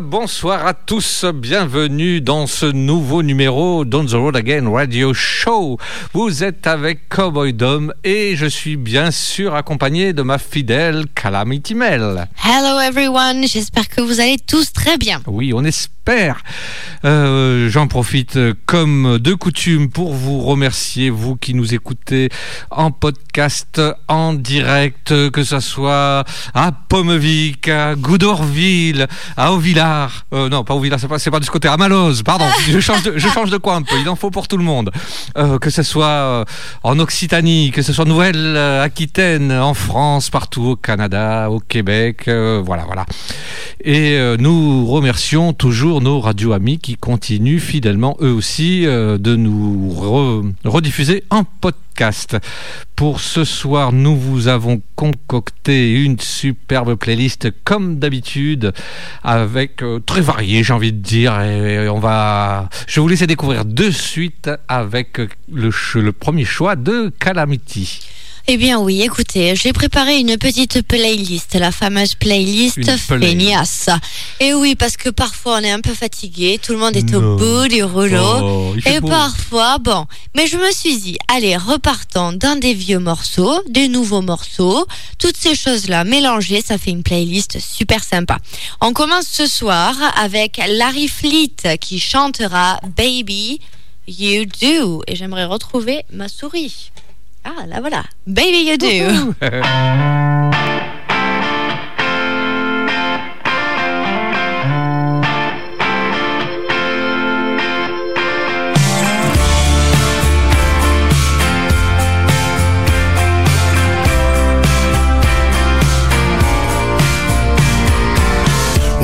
Bonsoir à tous, bienvenue dans ce nouveau numéro d'On the Road Again Radio Show. Vous êtes avec Cowboy Dom et je suis bien sûr accompagné de ma fidèle Calamity Mel. Hello everyone, j'espère que vous allez tous très bien. Oui, on espère. Euh, J'en profite euh, comme de coutume pour vous remercier, vous qui nous écoutez en podcast, en direct, que ce soit à Pommevic, à Goudorville, à Auvillard. Euh, non, pas Auvillard, c'est pas, pas de ce côté, à Malose, pardon. Je change de, je change de coin un peu, il en faut pour tout le monde. Euh, que ce soit en Occitanie, que ce soit Nouvelle-Aquitaine, en France, partout au Canada, au Québec, voilà, voilà. Et nous remercions toujours nos radio amis qui continuent fidèlement eux aussi euh, de nous re- rediffuser en podcast. Pour ce soir, nous vous avons concocté une superbe playlist comme d'habitude avec euh, très variée, j'ai envie de dire. Et on va, je vous laisser découvrir de suite avec le premier choix de Calamity. Eh bien oui, écoutez, j'ai préparé une petite playlist, la fameuse playlist Une feignasse. Et oui, parce que parfois on est un peu fatigué, tout le monde est au bout du rouleau. Oh, Et beau. parfois, bon, mais je me suis dit, allez, repartons dans des vieux morceaux, des nouveaux morceaux, toutes ces choses-là mélangées, ça fait une playlist super sympa. On commence ce soir avec Larry Fleet qui chantera Baby You Do. Et j'aimerais retrouver ma souris. Ah, là voilà. Baby You Do.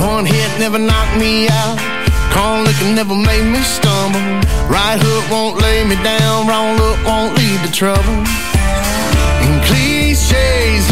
One hit never knocked me out. Corn never made me stumble. Right hook won't lay me down. Wrong look won't lead to trouble. And cliches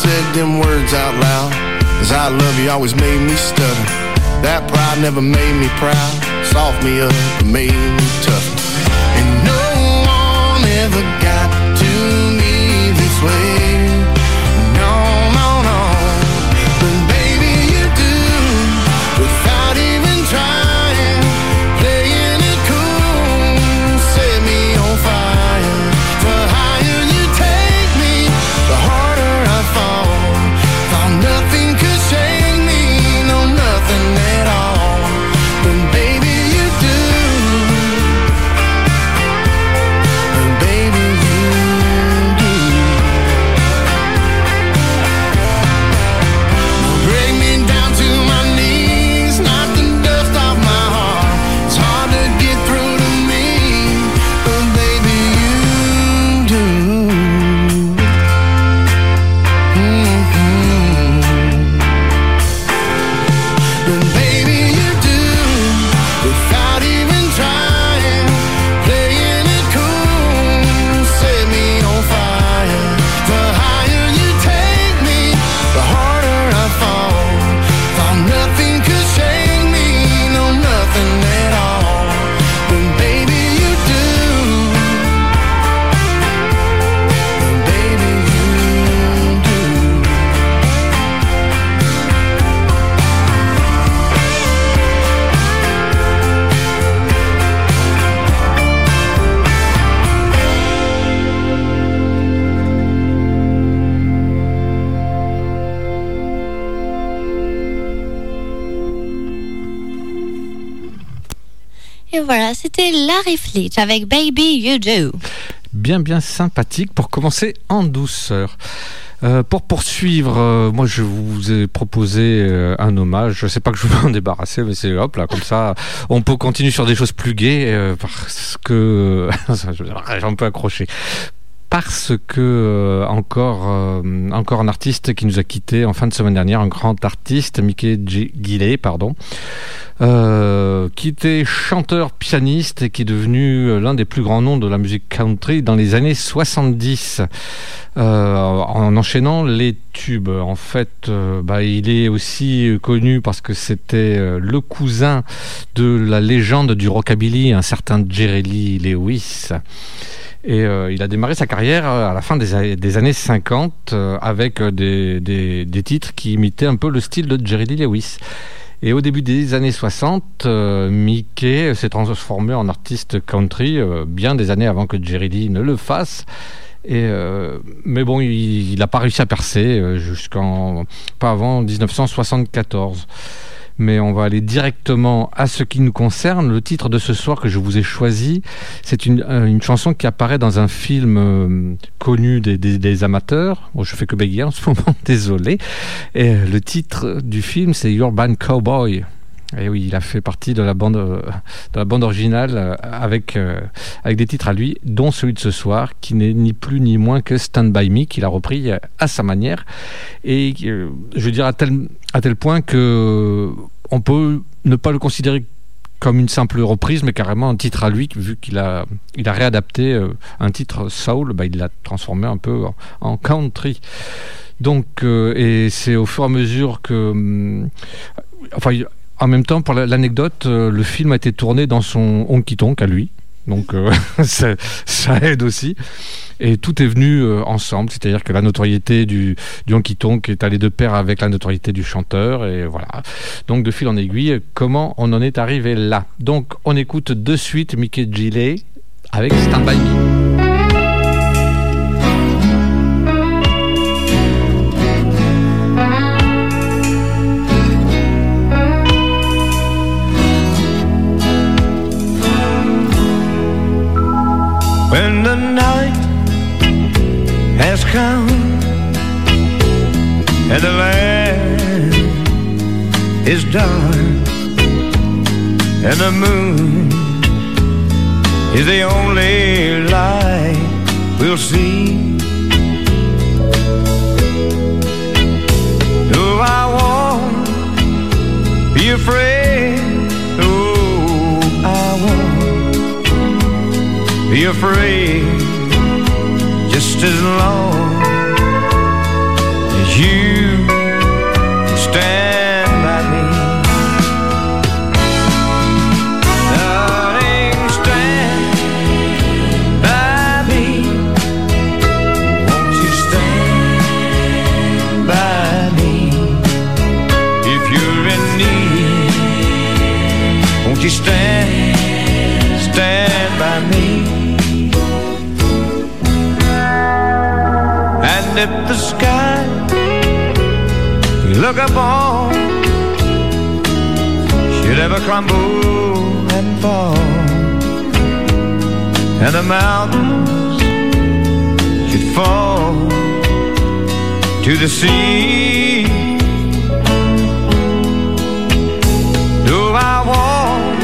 said them words out loud. Cause I love you always made me stutter. That pride never made me proud. Soft me up made me tough. Larry Fleet avec Baby You Do. bien bien sympathique pour commencer en douceur. Euh, pour poursuivre, euh, moi je vous ai proposé euh, un hommage. Je sais pas que je veux m'en débarrasser, mais c'est hop là comme ça. On peut continuer sur des choses plus gaies parce que j'en peux accrocher. Parce que euh, encore, euh, encore un artiste qui nous a quitté en fin de semaine dernière, un grand artiste, Mickey Gillet, pardon, euh, qui était chanteur pianiste et qui est devenu l'un des plus grands noms de la musique country dans les années 70. en enchaînant les En fait, bah, il est aussi connu parce que c'était le cousin de la légende du rockabilly, un certain Jerry Lee Lewis. Et euh, il a démarré sa carrière euh, à la fin des, années 50 euh, avec des, titres qui imitaient un peu le style de Jerry Lee Lewis. Et au début des années 60, Mickey s'est transformé en artiste country bien des années avant que Jerry Lee ne le fasse. Et mais bon, il n'a pas réussi à percer jusqu'en pas avant 1974 mais on va aller directement à ce qui nous concerne. Le titre de ce soir que je vous ai choisi, c'est une, euh, chanson qui apparaît dans un film euh, connu des, amateurs. je fais que bégayer en ce moment, désolé. Et le titre du film, c'est Urban Cowboy. Et oui, il a fait partie de la bande, euh, de la bande originale euh, avec, euh, avec des titres à lui, dont celui de ce soir, qui n'est ni plus ni moins que Stand By Me, qu'il a repris à sa manière. Et je veux dire à tel, à tel point que on peut ne pas le considérer comme une simple reprise, mais carrément un titre à lui, vu qu'il a, il a réadapté un titre soul, bah, il l'a transformé un peu en, country. Donc, et c'est au fur et à mesure que, hum, enfin, en même temps, pour l'anecdote, euh, le film a été tourné dans son honky tonk à lui. Donc euh, ça, aide aussi. Et tout est venu euh, ensemble, c'est-à-dire que la notoriété du, du honky tonk est allée de pair avec la notoriété du chanteur. Et voilà. Donc de fil en aiguille, comment on en est arrivé là? Donc on écoute de suite Mickey Gillet avec Stand By Me. When the night has come and the land is dark and the moon is the only light we'll see. No, I won't be afraid. Be afraid just as long as you look upon should ever crumble and fall, and the mountains should fall to the sea. Do I won't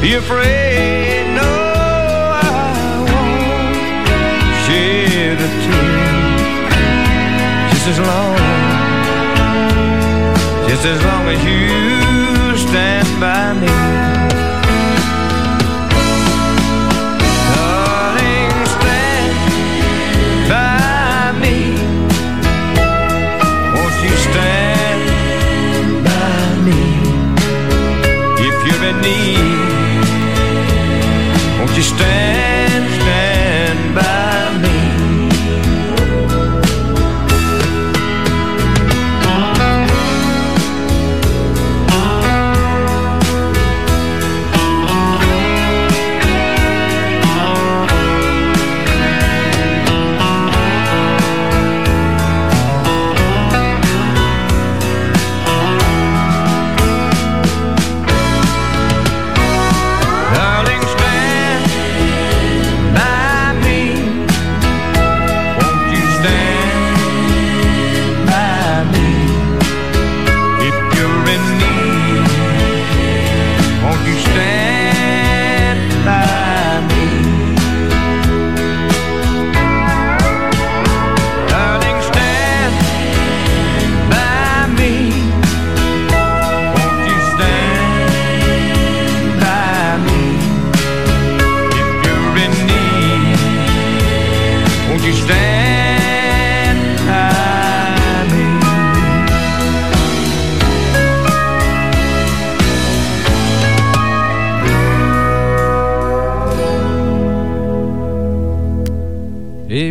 be afraid? No, I won't shed a tear just as long, just as long as you stand by me Darling, stand by me. Won't you stand by me? If you're in need Won't you stand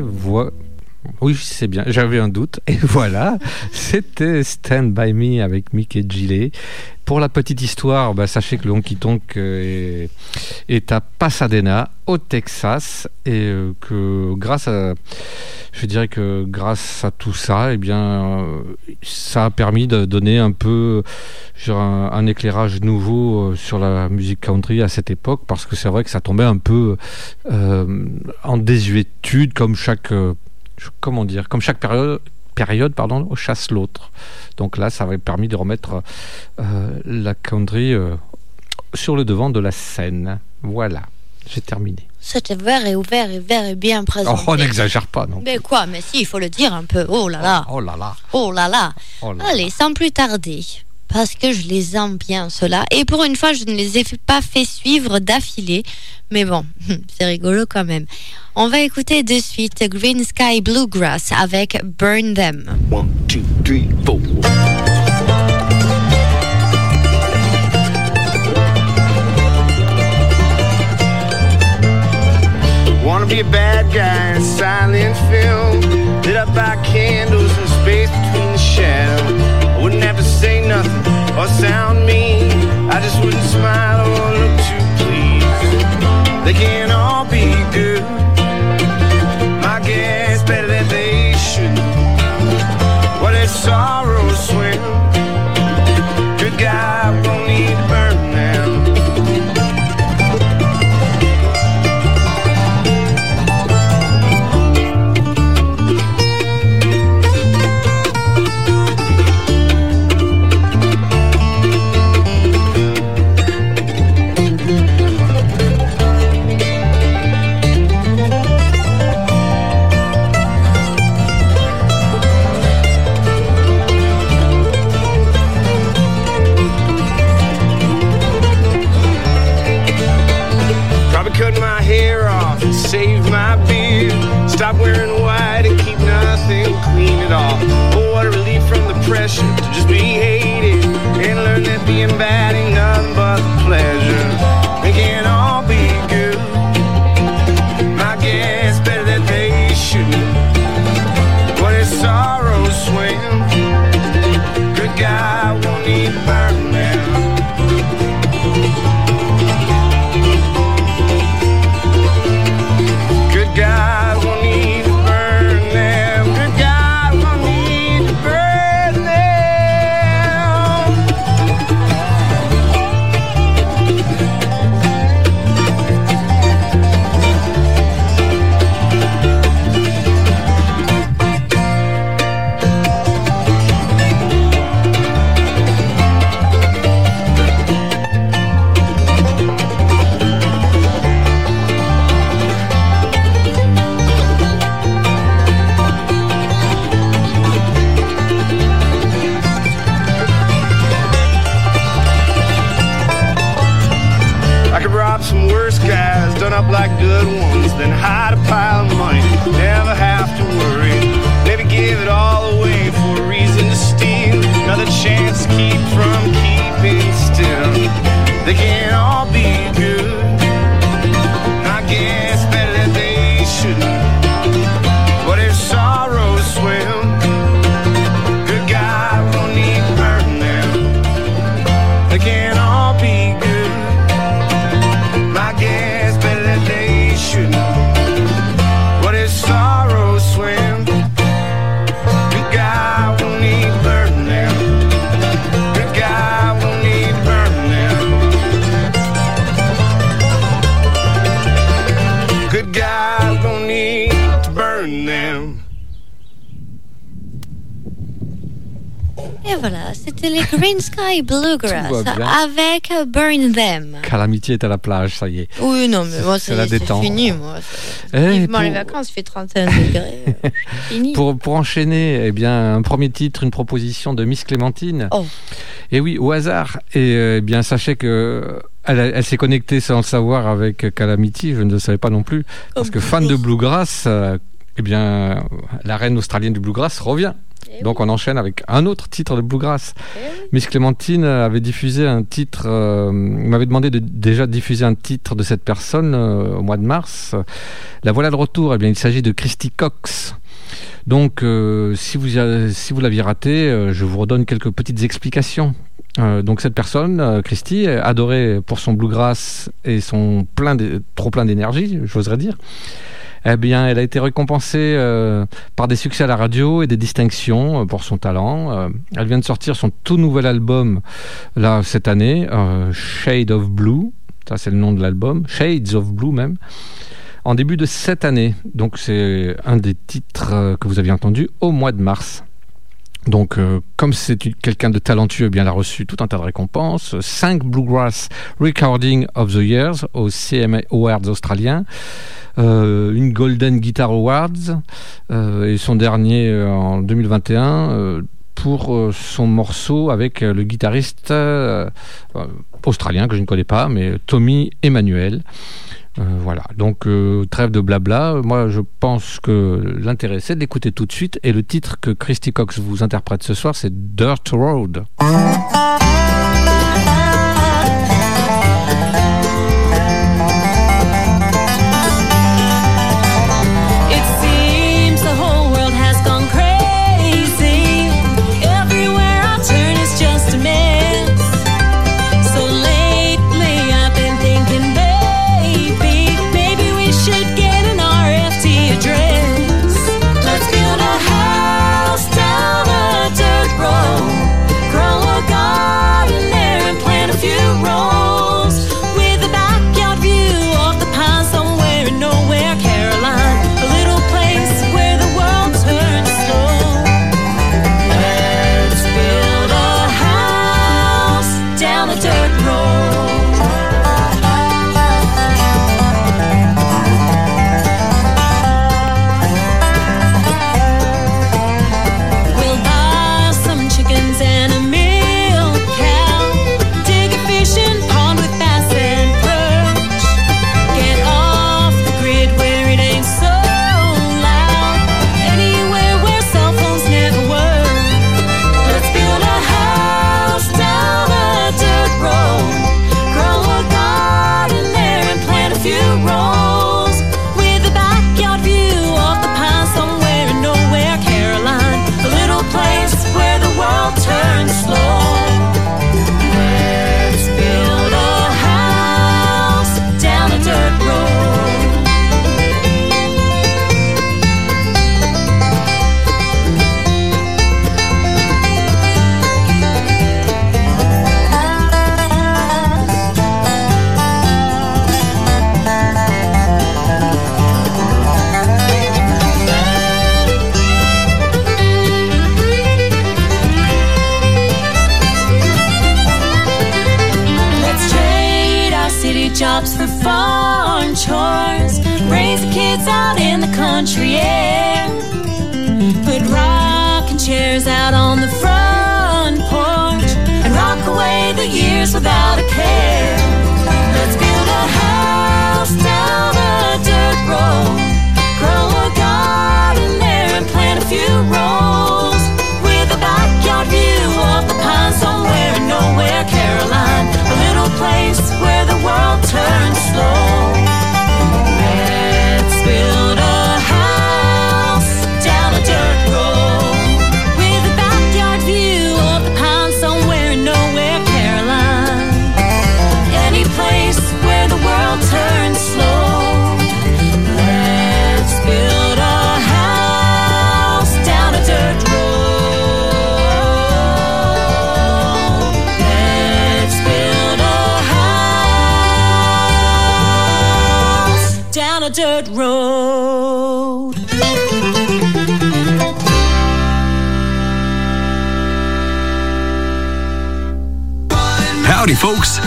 Voilà. Oui, c'est bien. J'avais un doute. Et voilà, c'était Stand By Me avec Mickey Gillet. Pour la petite histoire, bah, sachez que le Honky Tonk euh, est, à Pasadena, au Texas, et euh, que grâce à, je dirais que grâce à tout ça, eh bien, euh, ça a permis de donner un peu un, éclairage nouveau sur la musique country à cette époque, parce que c'est vrai que ça tombait un peu en désuétude, comme chaque, comment dire, comme chaque période période pardon chasse l'autre donc là ça avait permis de remettre euh, la country euh, sur le devant de la scène voilà j'ai terminé C'était very, very, very bien oh, présenté. on n'exagère pas non Mais quoi Mais si, il faut le dire un peu. Oh là là. oh là là Oh là là. oh là Allez, sans plus tarder. Parce que je les aime bien, ceux-là. Et pour une fois, je ne les ai pas fait suivre d'affilée. Mais bon, c'est rigolo quand même. On va écouter de suite Green Sky Bluegrass avec Burn Them. One, two, three, four. Wanna be a bad guy in silent film, lit up by candles space or sound mean. I just wouldn't smile or look too pleased. They can't all be good. Learn that Bluegrass avec Burn Them. Calamity est à la plage ça y est Oui, non, mais moi, C'est fini, moi. Eh, pour- les vacances, il fait 31 degrés. euh, fini. Pour, pour enchaîner, eh bien, un premier titre, une proposition de Miss Clémentine. Oh. Et oui, au hasard. Et euh, eh bien, sachez que elle s'est connectée sans le savoir avec Calamity. Je ne le savais pas non plus. Parce Oh, que fan de bluegrass, euh, eh bien, la reine australienne du bluegrass revient. Eh Donc on enchaîne avec un autre titre de bluegrass. Eh oui. Miss Clémentine avait diffusé un titre, euh, m'avait demandé de déjà diffuser un titre de cette personne euh, au mois de mars. La voilà de retour. Eh bien, il s'agit de Christy Cox. Donc, euh, si vous, a- si vous l'aviez raté, je vous redonne quelques petites explications. Euh, donc cette personne, euh, Christy, adorée pour son bluegrass et son plein de- trop plein d'énergie, j'oserais dire. Eh bien, elle a été récompensée euh, par des succès à la radio et des distinctions euh, pour son talent. Euh, elle vient de sortir son tout nouvel album là cette année, Shade of Blue. Ça, c'est le nom de l'album, Shades of Blue même. En début de cette année. Donc, c'est un des titres que vous aviez entendu au mois de mars. Donc, euh, comme c'est quelqu'un de talentueux, eh bien, elle a reçu tout un tas de récompenses. 5 Bluegrass Recording of the Years au CMA Awards australien. Euh, une Golden Guitar Awards euh, et son dernier en 2021 euh, pour son morceau avec le guitariste australien que je ne connais pas, mais Tommy Emmanuel. Euh, voilà, donc euh, trêve de blabla. Moi, je pense que l'intérêt, c'est de l'écouter tout de suite. Et le titre que Christy Cox vous interprète ce soir, c'est Dirt Road.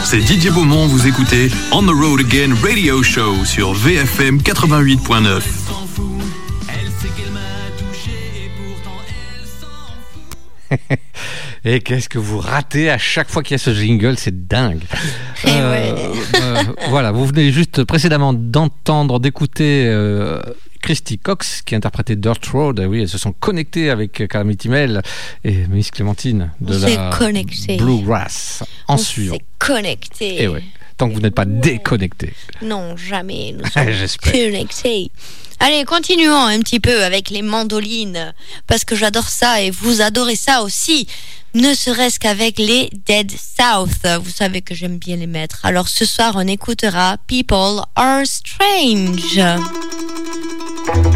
C'est Didier Beaumont, vous écoutez On the Road Again Radio Show sur VFM 88.9. Et qu'est-ce que vous ratez à chaque fois qu'il y a ce jingle, c'est dingue. Euh, euh, voilà, vous venez juste précédemment d'entendre, d'écouter euh, Christy Cox qui interprétait Dirt Road. Ah oui, elles se sont connectées avec Calamity Mail et Miss Clémentine de On la. Bluegrass en On suivant. s'est connecté. Et ouais, tant que vous n'êtes pas déconnecté. Non, jamais. Nous sommes connectés. Allez, continuons un petit peu avec les mandolines, parce que j'adore ça et vous adorez ça aussi. Ne serait-ce qu'avec les Dead South. Vous savez que j'aime bien les mettre. Alors ce soir, on écoutera People Are Strange. People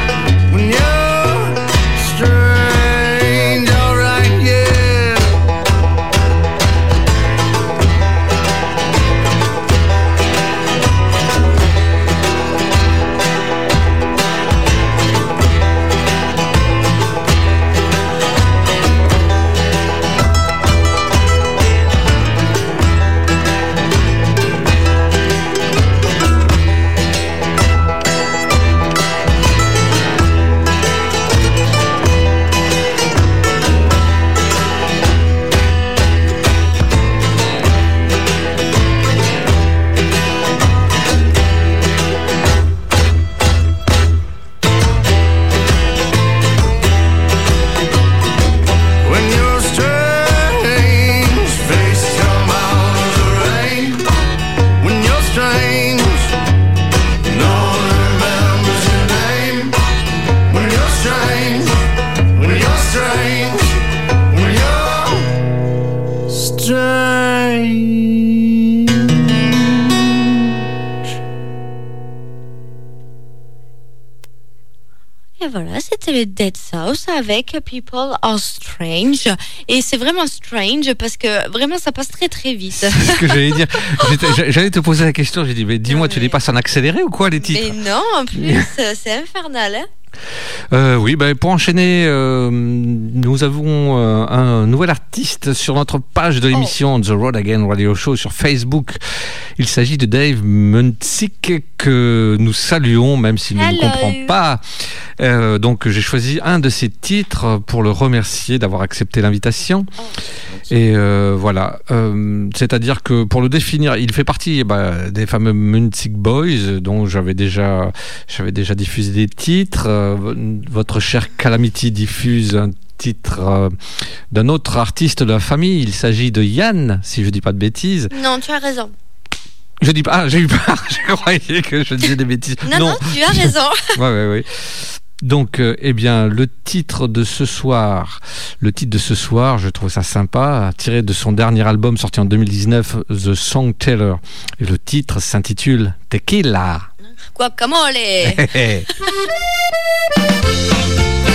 Dead South avec People Are Strange. Et c'est vraiment strange parce que vraiment ça passe très très vite. C'est ce que j'allais dire. J'étais- J'allais te poser la question. J'ai dit, mais dis-moi, tu les passes en accéléré ou quoi les titres? Mais non, en plus, c'est infernal. Hein Euh, oui, bah, pour enchaîner, euh, nous avons euh, un nouvel artiste sur notre page de l'émission The Road Again Radio Show sur Facebook. Il s'agit de Dave Munzik que nous saluons, même s'il ne nous comprend pas. Donc j'ai choisi un de ses titres pour le remercier d'avoir accepté l'invitation. Et euh, voilà, c'est-à-dire que pour le définir, il fait partie bah, des fameux Munzik Boys dont j'avais déjà, j'avais déjà diffusé des titres. Euh, votre cher Calamity diffuse un titre euh, d'un autre artiste de la famille. Il s'agit de Yann, si je dis pas de bêtises. Non, tu as raison. Je dis pas, ah, j'ai eu peur, je croyais que je disais des bêtises. Non, non, tu as raison. Ouais, ouais, ouais. Donc, euh, eh bien, le titre de ce soir, le titre de ce soir, je trouve ça sympa, tiré de son dernier album sorti en 2019, The Song Teller. Et le titre s'intitule Tequila. Guacamole.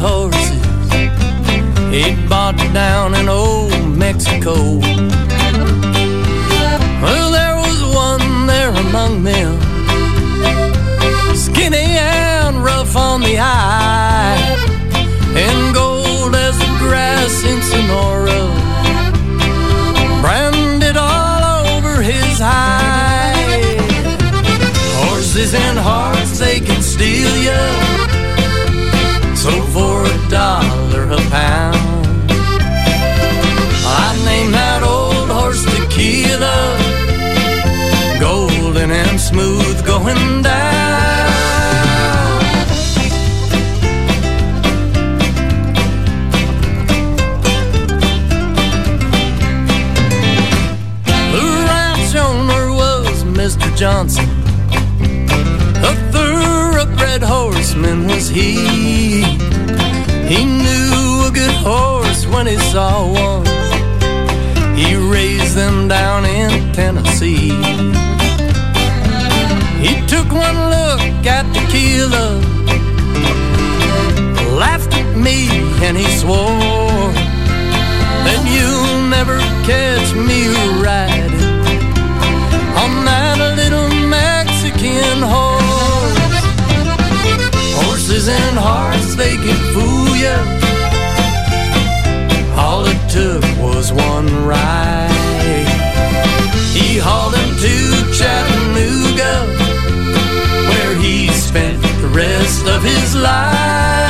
horses he bought down in old Mexico. Well, there was one there among them, skinny and rough on the eye, dollar a pound, I named that old horse tequila, golden and smooth going down. The ranch owner was Mr. Johnson. A thoroughbred horseman was he. He knew horse when he saw one. He raised them down in Tennessee. He took one look at tequila, laughed at me, and he swore that you'll never catch me riding on that little Mexican horse. Horses and hearts, they can fool you. Took was one ride. He hauled him to Chattanooga, where he spent the rest of his life.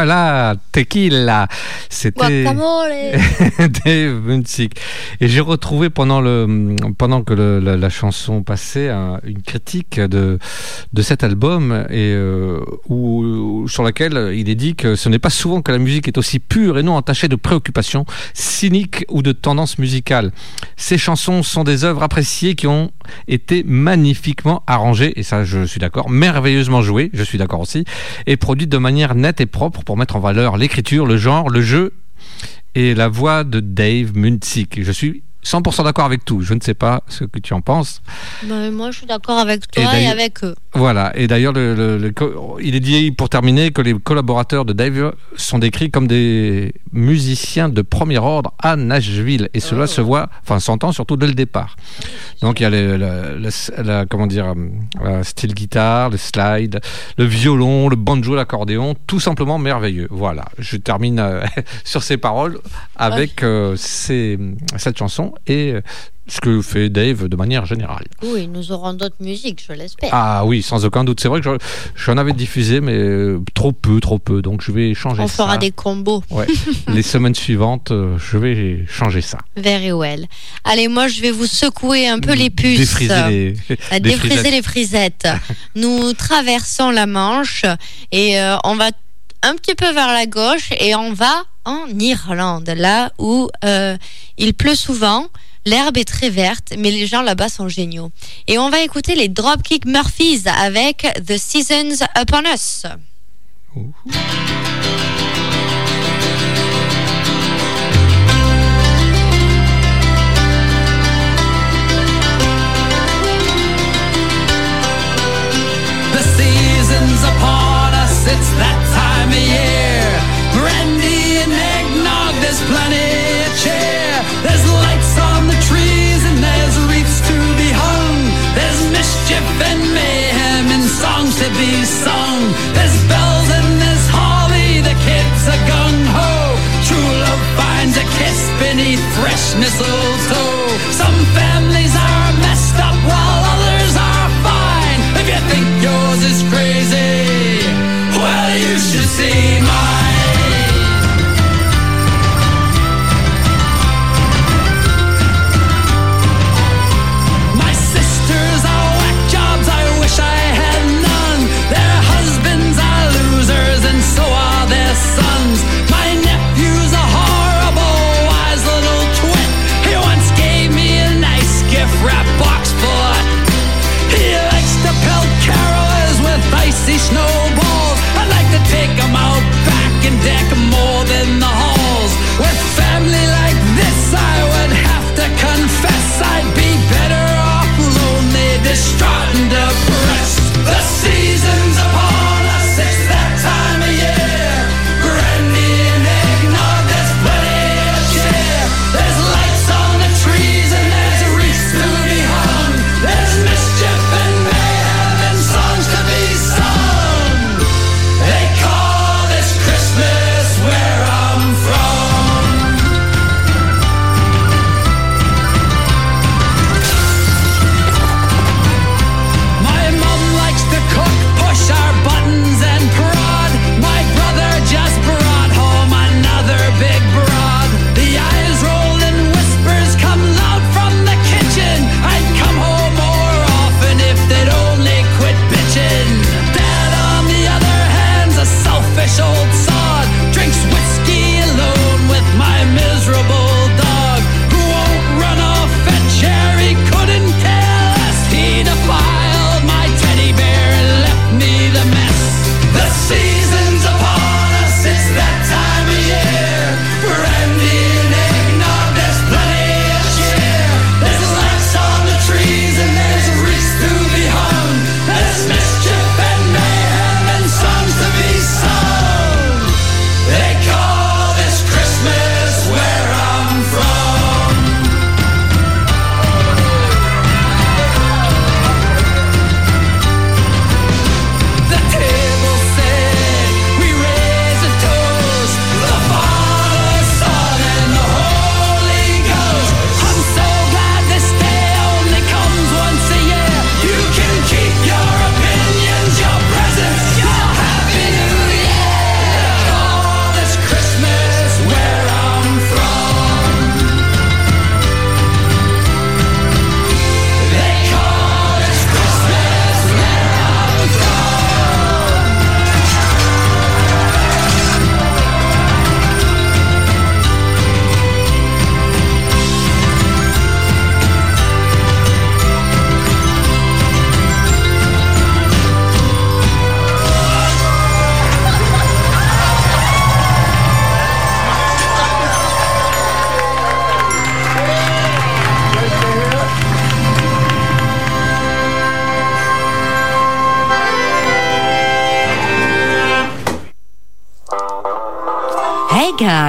Voilà, Tequila. C'était. Dave Munzik. Et j'ai retrouvé pendant, le, pendant que le- la, la chanson passait un- une critique de, de cet album et, euh, où, sur laquelle il est dit que ce n'est pas souvent que la musique est aussi pure et non entachée de préoccupations cyniques ou de tendances musicales. Ces chansons sont des œuvres appréciées qui ont été magnifiquement arrangées, et ça je suis d'accord, merveilleusement jouées, je suis d'accord aussi, et produites de manière nette et propre pour mettre en valeur l'écriture, le genre, le jeu et la voix de Dave Munzik. Je suis 100% d'accord avec tout. Je ne sais pas ce que tu en penses. Moi, je suis d'accord avec toi et, avec eux. Voilà. Et d'ailleurs, le, le- le co- il est dit pour terminer que les collaborateurs de Dave sont décrits comme des musiciens de premier ordre à Nashville. Et cela se voit, enfin, s'entend surtout dès le départ. Donc, il y a le, le- le- la- comment dire, euh, la style guitare, le slide, le violon, le banjo, l'accordéon, tout simplement merveilleux. Voilà. Je termine euh, sur ces paroles avec euh, ces- cette chanson et euh, ce que fait Dave de manière générale. Oui, nous aurons d'autres musiques, je l'espère. Ah oui, sans aucun doute. C'est vrai que je- j'en avais diffusé, mais euh, trop peu, trop peu. Donc je vais changer On ça. fera des combos. Ouais. Les semaines suivantes, euh, je vais changer ça. Very well. Allez, moi, je vais vous secouer un peu les puces. Défriser les, défriser frisettes. les frisettes. Nous traversons la Manche et euh, on va un petit peu vers la gauche et on va en Irlande, là où euh, il pleut souvent. L'herbe est très verte, mais les gens là-bas sont géniaux. Et on va écouter les Dropkick Murphys avec The Seasons Upon Us. It's that fresh mistletoe.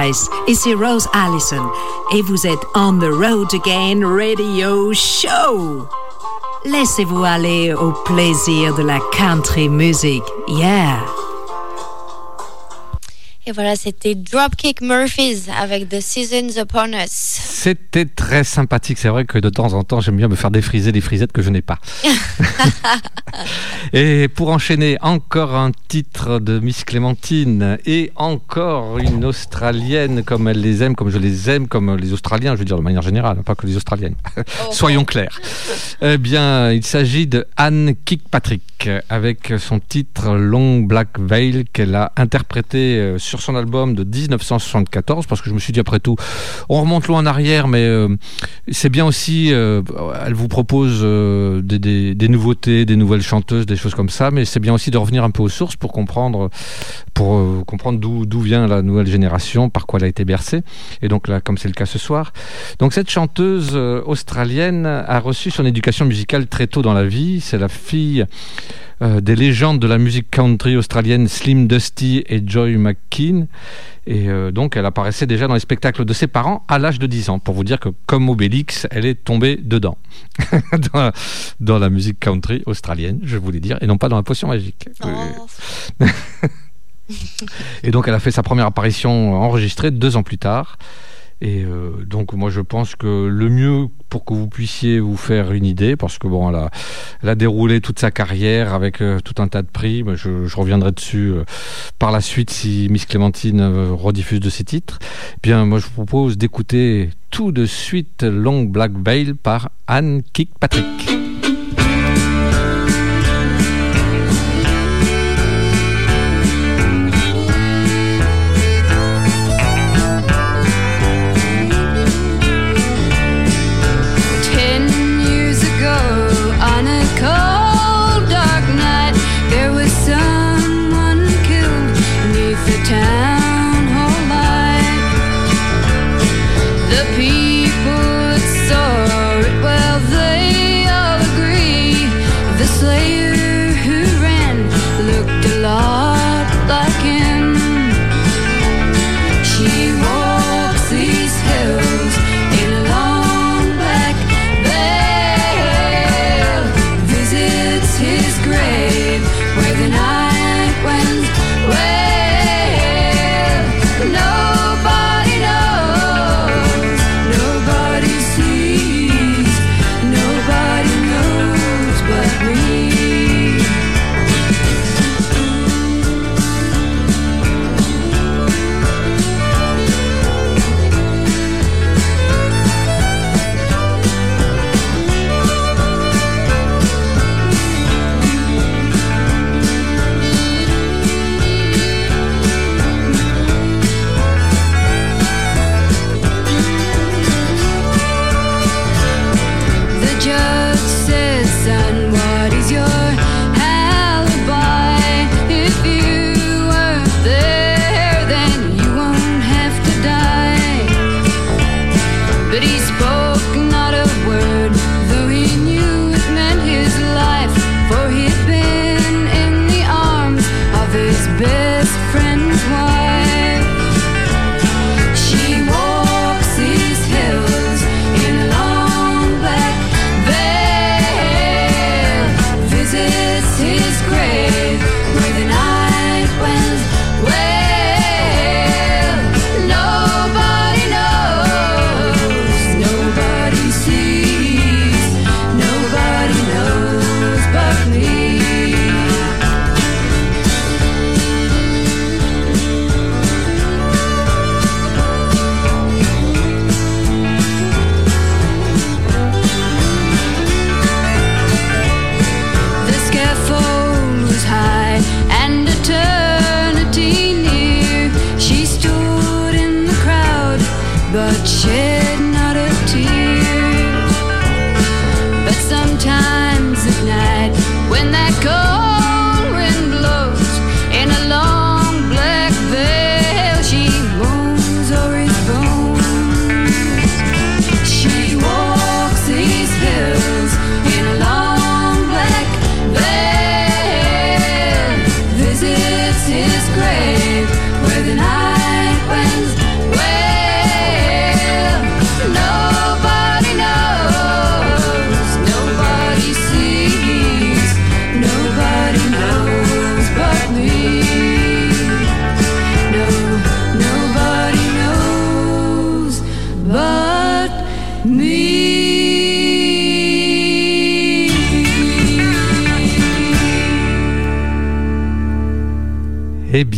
Guys, ici Rose Allison et vous êtes on the road again radio show. Laissez-vous aller au plaisir de la country music. Yeah. Et voilà, c'était Dropkick Murphys avec The Seasons Upon Us. C'était très sympathique. C'est vrai que de temps en temps, j'aime bien me faire défriser des frisettes que je n'ai pas. et pour enchaîner, encore un titre de Miss Clémentine et encore une Australienne comme elle les aime, comme je les aime, comme les Australiens, je veux dire de manière générale, pas que les Australiennes. Soyons clairs. Eh bien, il s'agit de Anne Kirkpatrick avec son titre Long Black Veil qu'elle a interprété euh, sur son album de 1974 parce que je me suis dit après tout, on remonte loin en arrière, mais euh, c'est bien aussi, euh, elle vous propose euh, des, nouveautés, des nouvelles chanteuses, des choses comme ça, mais c'est bien aussi de revenir un peu aux sources pour comprendre, pour euh, comprendre d'où vient la nouvelle génération, par quoi elle a été bercée. Et donc là, comme c'est le cas ce soir, donc cette chanteuse australienne a reçu son éducation musicale très tôt dans la vie. C'est la fille des légendes de la musique country australienne Slim Dusty et Joy Tolkien. Et donc, elle apparaissait déjà dans les spectacles de ses parents à l'âge de 10 ans, pour vous dire que, comme Obélix, elle est tombée dedans, dans, la, dans la musique country australienne, je voulais dire, et non pas dans la potion magique. Oh. Et donc, elle a fait sa première apparition enregistrée deux ans plus tard. Et euh, donc, moi, je pense que le mieux pour que vous puissiez vous faire une idée, parce que bon, elle a, déroulé toute sa carrière avec euh, tout un tas de prix. Je, reviendrai dessus euh, par la suite si Miss Clémentine rediffuse de ses titres. Eh Bien, moi, je vous propose d'écouter tout de suite Long Black Veil par Anne Kirkpatrick.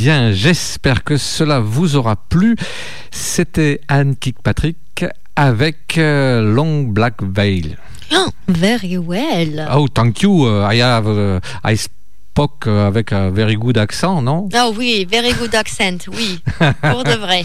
Bien, j'espère que cela vous aura plu. C'était Anne Kirkpatrick avec euh, Long Black Veil. Oh, very well. Oh, thank you. uh, I have, uh, I spoke uh, avec un very good accent, non Ah oui, very good accent, oui, pour de vrai.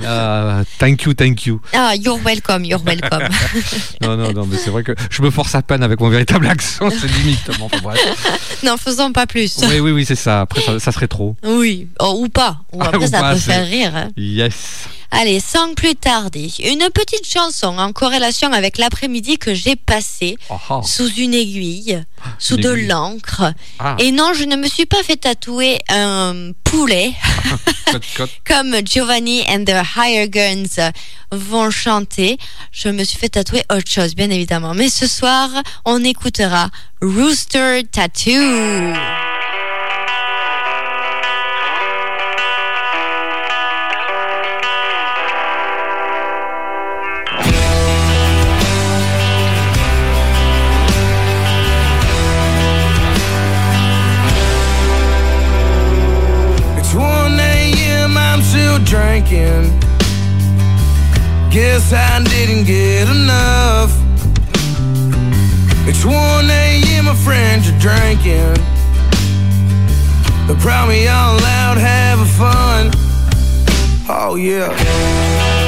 Uh, Thank you, thank you. Ah, you're welcome, you're welcome. Non, non, non, mais c'est vrai que je me force à peine avec mon véritable accent, c'est limite. Bon, non, faisons pas plus. Oui, oui, oui, c'est ça. Après, ça, ça serait trop. Oui, Oh, ou pas. Ou Ah, après, ou ça pas, peut faire rire. hein. Yes. Allez, sans plus tarder, une petite chanson en corrélation avec l'après-midi que j'ai passé Oh, oh. sous une aiguille. Sous de l'encre. Ah, Et non, je ne me suis pas fait tatouer un poulet comme Giovanni and the Higher Guns vont chanter. Je me suis fait tatouer autre chose, bien évidemment. Mais ce soir, on écoutera Rooster Tattoo. Guess I didn't get enough. It's 1 a.m., my friends are drinking. They're probably all out having fun. Oh, yeah.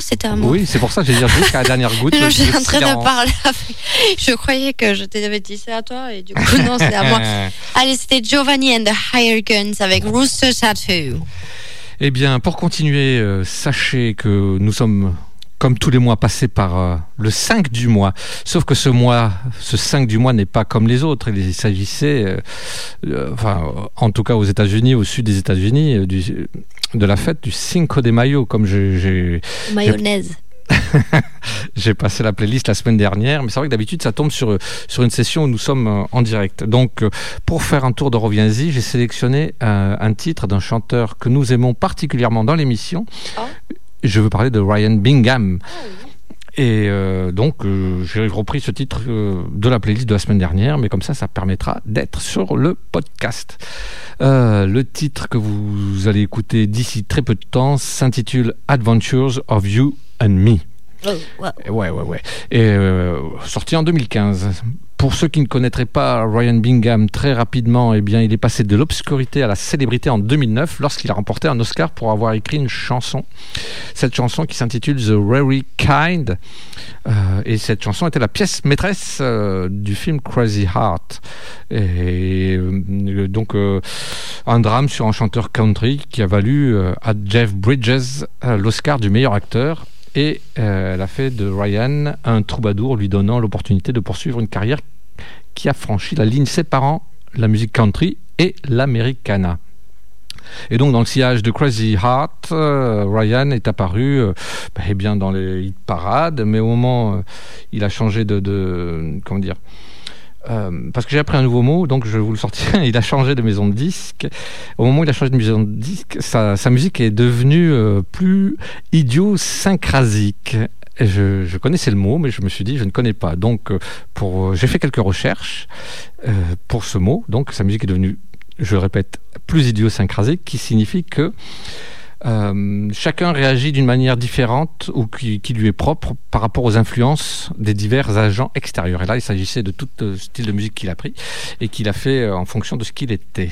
C'était à moi. Oui, c'est pour ça que j'ai dit jusqu'à la dernière goutte. Je suis en train de parler. avec- Je croyais que je t'avais dit c'est à toi et du coup non c'est à moi. Allez, c'était Giovanni and the Higher Guns avec Rooster Tattoo. Eh bien, pour continuer, euh, sachez que nous sommes, comme tous les mois, passés par euh, le 5 du mois. Sauf que ce mois, ce 5 du mois n'est pas comme les autres. Il s'agissait, euh, enfin, en tout cas aux États-Unis, au sud des États-Unis, du- de la fête du Cinco de Mayo, comme j'ai- Mayonnaise. J'ai passé la playlist la semaine dernière, mais c'est vrai que d'habitude ça tombe sur, sur une session où nous sommes euh, en direct. Donc euh, pour faire un tour de Reviens-y, j'ai sélectionné euh, un titre d'un chanteur que nous aimons particulièrement dans l'émission. Ah. Je veux parler de Ryan Bingham. Et euh, donc, euh, j'ai repris ce titre euh, de la playlist de la semaine dernière, mais comme ça, ça permettra d'être sur le podcast. Le titre que vous allez écouter d'ici très peu de temps s'intitule Adventures of You and Me. Oh, Ouais, ouais, ouais. Et euh, sorti en 2015. Pour ceux qui ne connaîtraient pas Ryan Bingham, très rapidement, eh bien, il est passé de l'obscurité à la célébrité en 2009 lorsqu'il a remporté un Oscar pour avoir écrit une chanson. Cette chanson qui s'intitule The Very Kind. Euh, et cette chanson était la pièce maîtresse euh, du film Crazy Heart. Et donc, un drame sur un chanteur country qui a valu à Jeff Bridges l'Oscar du meilleur acteur et euh, elle a fait de Ryan un troubadour lui donnant l'opportunité de poursuivre une carrière qui a franchi la ligne séparant la musique country et l'americana. Et donc dans le sillage de Crazy Heart, euh, Ryan est apparu euh, bah, eh bien dans les hit parades, mais au moment euh, il a changé de comment dire euh, parce que j'ai appris un nouveau mot, donc je vais vous le sortir. Il a changé de maison de disque. Au moment où il a changé de maison de disque, sa, musique est devenue euh, plus idiosyncrasique. Et je, connaissais le mot, mais je me suis dit, je ne connais pas. Donc, euh, j'ai fait quelques recherches pour ce mot. Donc, sa musique est devenue, je le répète, plus idiosyncrasique, qui signifie que euh, chacun réagit d'une manière différente ou qui, qui lui est propre par rapport aux influences des divers agents extérieurs. Et là, il s'agissait de tout euh, style de musique qu'il a pris et qu'il a fait euh, en fonction de ce qu'il était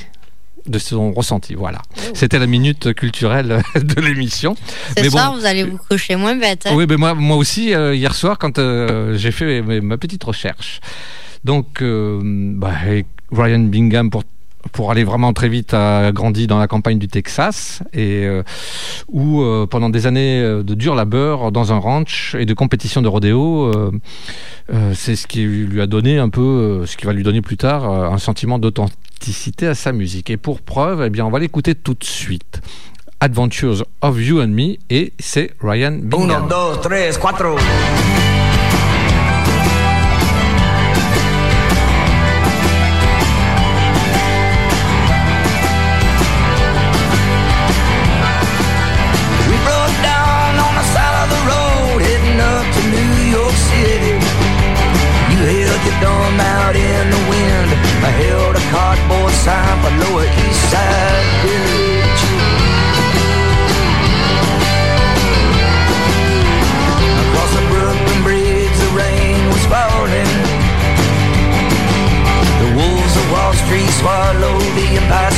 de son ressenti, voilà. C'était la minute culturelle de l'émission. Ce Mais soir, bon, vous allez vous coucher moins bête. hein. oui, mais moi, moi aussi, euh, hier soir, quand j'ai fait ma petite recherche. Donc, bah, Ryan Bingham, pour, pour aller vraiment très vite, a grandi dans la campagne du Texas et euh, où, euh, pendant des années euh, de dur labeur dans un ranch et de compétition de rodéo, c'est ce qui lui a donné un peu, ce qui va lui donner plus tard un sentiment d'authenticité à sa musique. Et pour preuve, eh bien, on va l'écouter tout de suite. Adventures of You and Me et c'est Ryan Bingham. 1, 2, 3, 4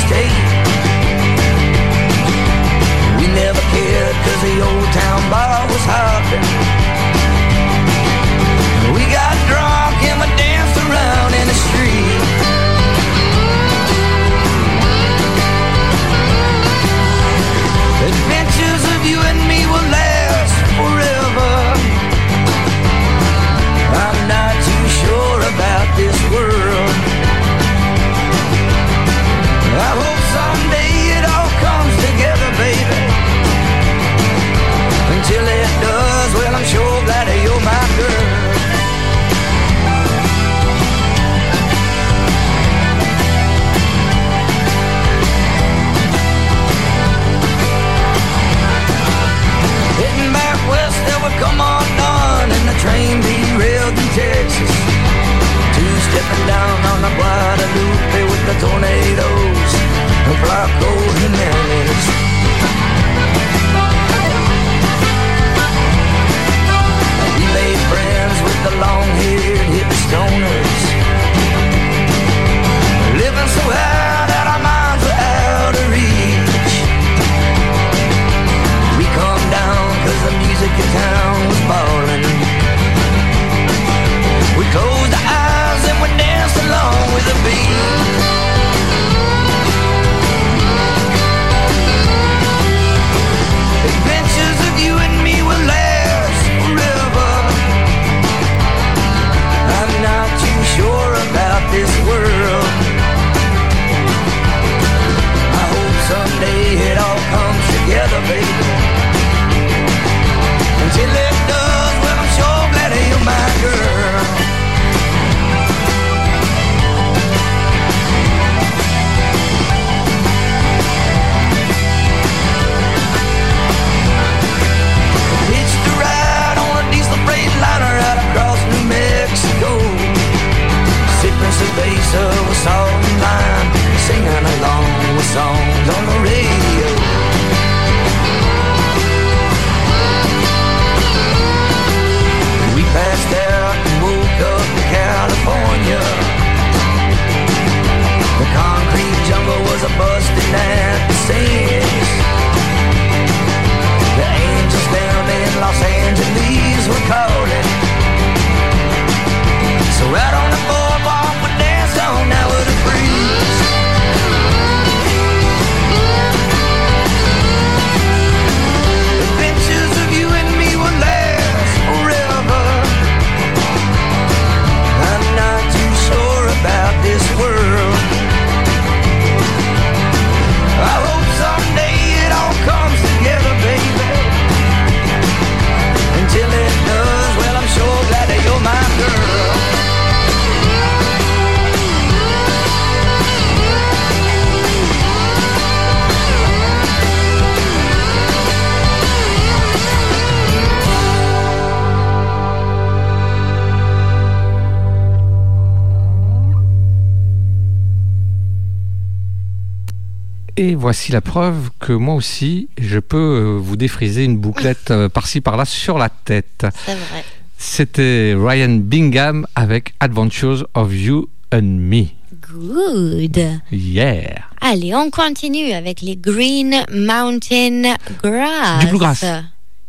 state. We never cared cause the old town bar was hopping. down on the Guadalupe with the tornadoes and Flaco Jimenez. We made friends with the long-haired hippie stoners, living so high that our minds were out of reach. We come down 'cause the music is high. Voici la preuve que moi aussi, je peux euh, vous défriser une bouclette euh, par-ci par-là sur la tête. C'est vrai. C'était Ryan Bingham avec Adventures of You and Me. Good. Yeah. Allez, on continue avec les Green Mountain Grass. Du bluegrass.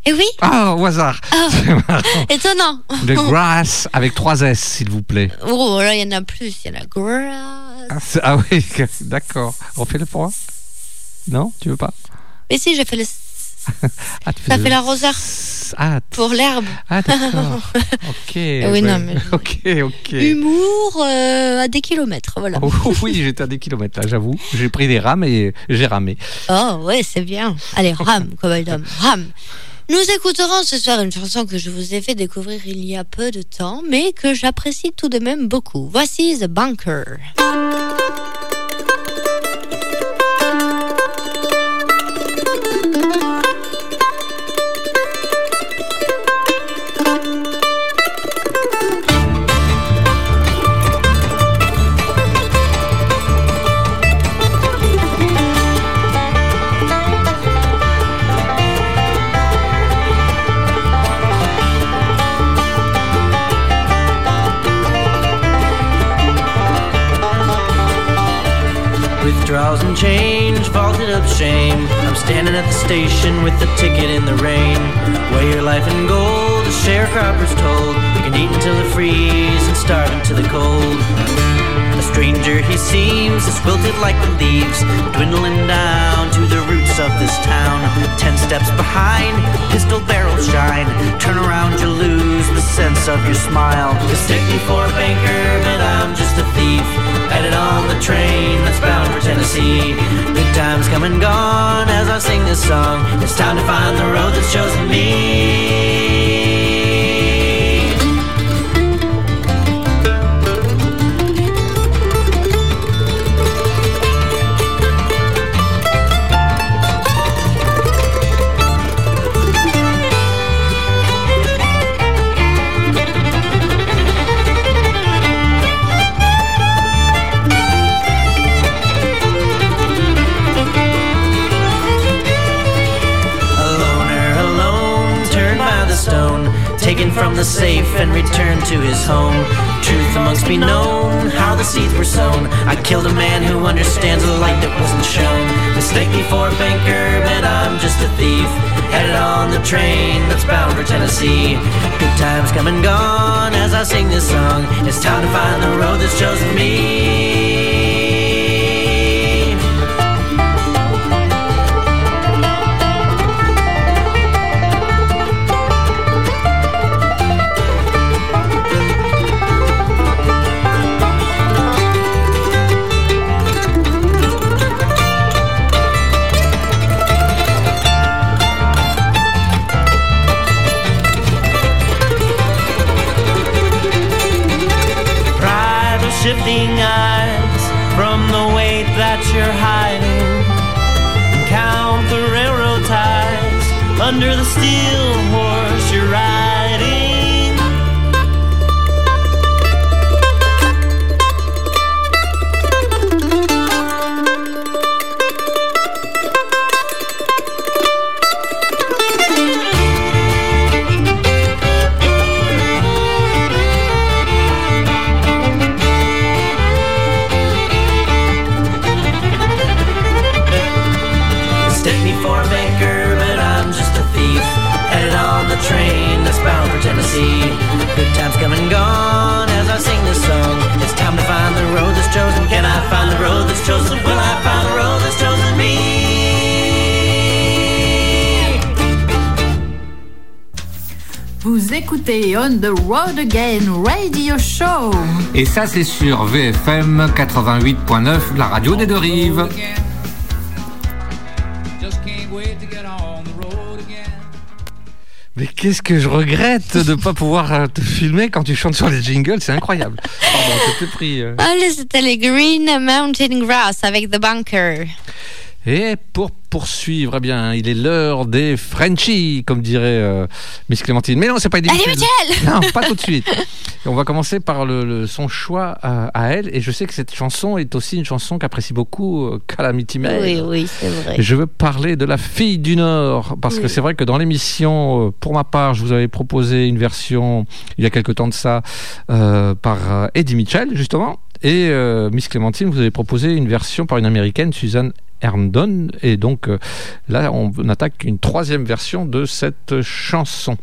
Eh oui, Ah, au hasard. Ah. Étonnant. Le grass avec trois S, s'il vous plaît. Oh, là, il y en a plus. Il y en a grass. Ah, ah oui, d'accord. Refais-le pour moi. Non, tu veux pas Mais si, j'ai fait le. ah, tu Ça le- fait l'arroseur Ah, pour l'herbe. ah d'accord. ok. oui, non, mais- Ok, ok. Humour euh, à des kilomètres, voilà. Oh, oui, j'étais à des kilomètres là, j'avoue. J'ai pris des rames et j'ai ramé. Oh, ouais, c'est bien. Allez, rame, comme homme, rame. Nous écouterons ce soir une chanson que je vous ai fait découvrir il y a peu de temps, mais que j'apprécie tout de même beaucoup. Voici The Bunker. Vaulted up shame. I'm standing at the station with the ticket in the rain. Weigh your life in gold, the sharecroppers told. You can eat until the freeze and starve into the cold. A stranger he seems, is wilted like the leaves, dwindling down to the roots of this town. Ten steps behind, pistol barrels shine. Turn around, you lose the sense of your smile. Mistake me for a banker, but I'm just a thief. Headed on the train that's bound for Tennessee. Good times come and gone as I sing this song. It's time to find the road that's chosen me. From the safe and returned to his home. Truth amongst me known, how the seeds were sown. I killed a man who understands the light that wasn't shown. Mistake me for a banker, but I'm just a thief. Headed on the train that's bound for Tennessee. Good times come and gone as I sing this song. It's time to find the road that's chosen me. Road Again Radio Show. Et ça, c'est sur VFM 88.9, la radio des deux rives. Mais qu'est-ce que je regrette de ne pas pouvoir euh, te filmer quand tu chantes sur les jingles, c'est incroyable. Pardon, je t'ai pris. euh. Allez, c'était les Green Mountain Grass avec The Bunker. Et pour poursuivre, eh bien, il est l'heure des Frenchies, comme dirait euh, Miss Clémentine. Mais non, c'est pas Eddie Allez, Non, pas tout de suite. Et on va commencer par le, le- son choix à, à elle. Et je sais que cette chanson est aussi une chanson qu'apprécie beaucoup euh, Calamity Mail. Oui, oui, c'est vrai. Je veux parler de la fille du Nord, parce que c'est vrai que dans l'émission, euh, pour ma part, je vous avais proposé une version, il y a quelque temps de ça, euh, par euh, Eddie Mitchell, justement, et euh, Miss Clémentine, vous avez proposé une version par une américaine, Suzanne Herndon, et donc euh, là, on, attaque une troisième version de cette chanson.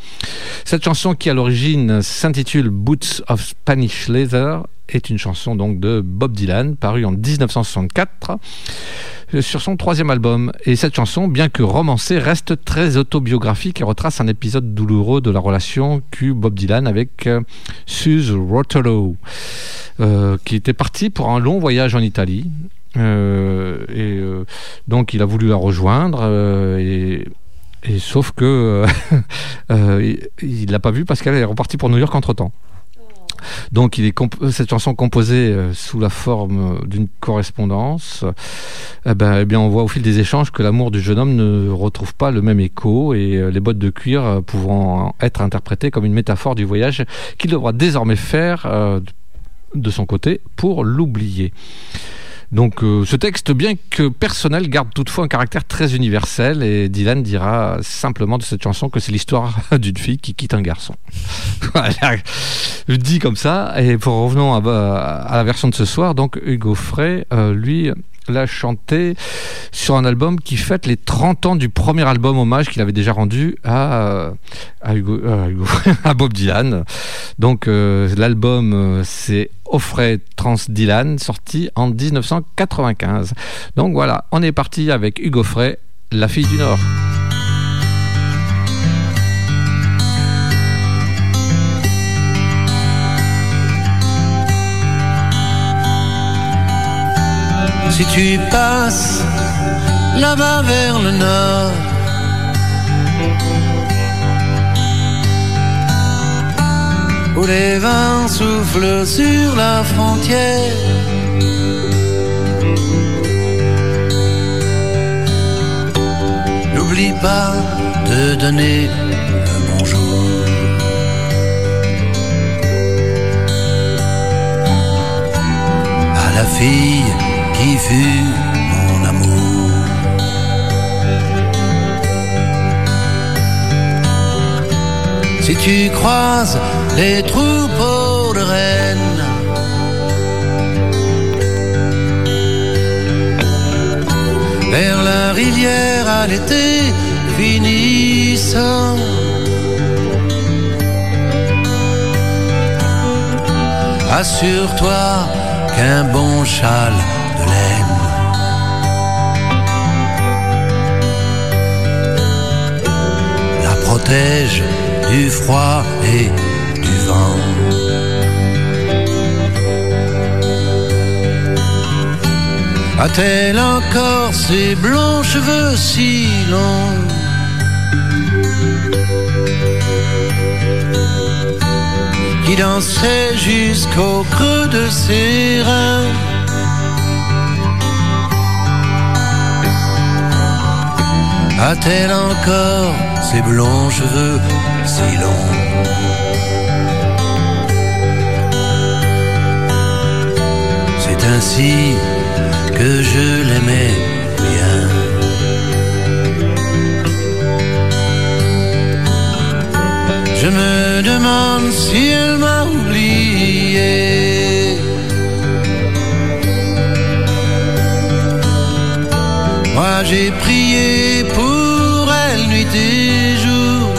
Cette chanson qui, à l'origine, s'intitule Boots of Spanish Leather, est une chanson donc de Bob Dylan, parue en 1964 euh, sur son troisième album. Et cette chanson, bien que romancée, reste très autobiographique et retrace un épisode douloureux de la relation qu'eut Bob Dylan avec euh, Suze euh, qui était parti pour un long voyage en Italie. Euh, et euh, donc il a voulu la rejoindre euh, et, sauf que il l'a pas vue parce qu'elle est repartie pour New York entre temps. Donc, cette chanson composée sous la forme d'une correspondance. Eh ben, eh bien, on voit au fil des échanges que l'amour du jeune homme ne retrouve pas le même écho et les bottes de cuir pouvant être interprétées comme une métaphore du voyage qu'il devra désormais faire de son côté pour l'oublier. Donc euh, ce texte, bien que personnel, garde toutefois un caractère très universel et Dylan dira simplement de cette chanson que c'est l'histoire d'une fille qui quitte un garçon. voilà, je dis comme ça. Et pour revenons à, la version de ce soir, donc Hugo Frey, euh, lui, l'a chanté sur un album qui fête les 30 ans du premier album hommage qu'il avait déjà rendu à, euh, à Bob Dylan. Donc euh, l'album euh, c'est Offray Trans Dylan, sorti en 1995. Donc voilà, on est parti avec Hugo Frey, La fille du Nord. Si tu passes là-bas vers le nord, où les vents soufflent sur la frontière, n'oublie pas de donner le bonjour. à la fille qui fut mon amour. Si tu croises les troupeaux de rennes, vers la rivière à l'été finissant. Assure-toi qu'un bon châle la protège du froid et du vent. A-t-elle encore ses blonds cheveux si longs? Qui dansaient jusqu'au creux de ses reins? A-t-elle encore ses blonds cheveux si longs C'est ainsi que je l'aimais bien. Je me demande si elle m'a oublié. Moi j'ai prié pour elle nuit et jour.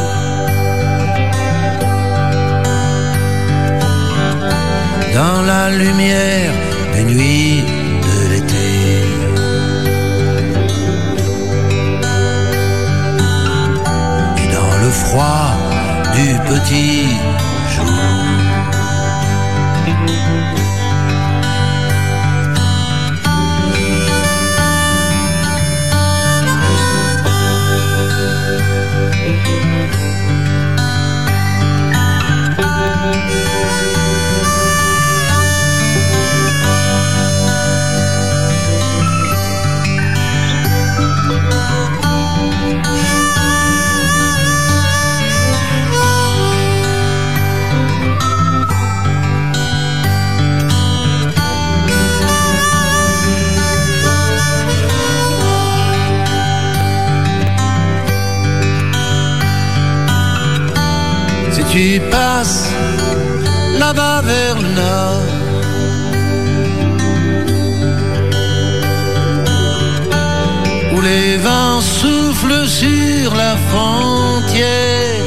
Dans la lumière des nuits de l'été. Et dans le froid du petit jour. Tu passes là-bas vers le nord. Où les vents soufflent sur la frontière.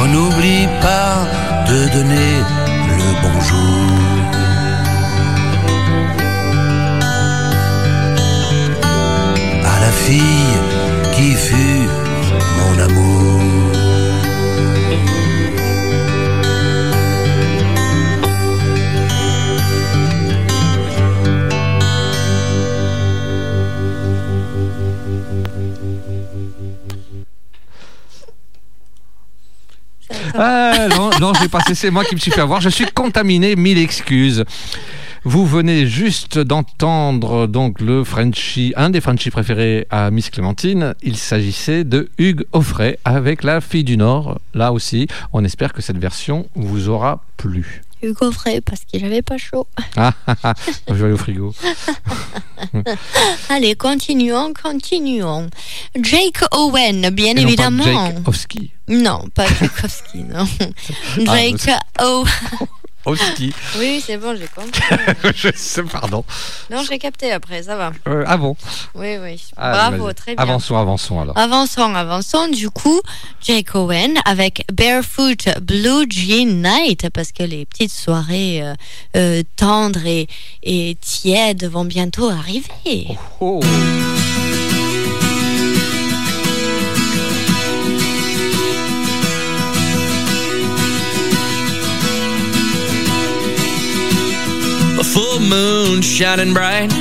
On n'oublie pas de donner le bonjour. à la fille qui fut mon amour. Ah, non, non, j'ai passé, c'est moi qui me suis fait avoir. Je suis contaminé, mille excuses. Vous venez juste d'entendre donc le Frenchie, un des Frenchies préférés à Miss Clémentine. Il s'agissait de Hugues Offray avec la fille du Nord. Là aussi, on espère que cette version vous aura plu. Hugo Frey, parce qu'il avait pas chaud. Ah, ah, ah, je vais aller au frigo. Allez, continuons, continuons. Jake Owen, bien Et non pas évidemment. Jake Oski. Non, pas Tchaikovsky, non. Jake Oski. Oui, c'est bon, j'ai compris. je sais, pardon. Non, j'ai capté après, ça va. Euh, ah bon Oui, oui. Ah, Bravo, très bien. Avançons, avançons alors. Avançons, avançons. Du coup, Jake Owen avec Barefoot Blue Jean Night, parce que les petites soirées euh, euh, tendres et, et tièdes vont bientôt arriver. Oh. A full moon shining bright.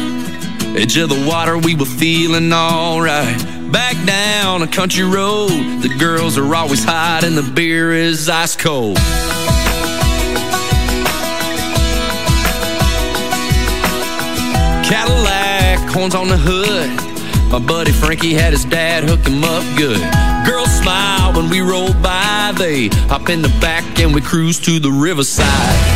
Edge of the water, we were feeling alright. Back down a country road, the girls are always hot and the beer is ice cold. Cadillac, horns on the hood. My buddy Frankie had his dad hook him up good. Girls smile when we roll by. They hop in the back and we cruise to the riverside.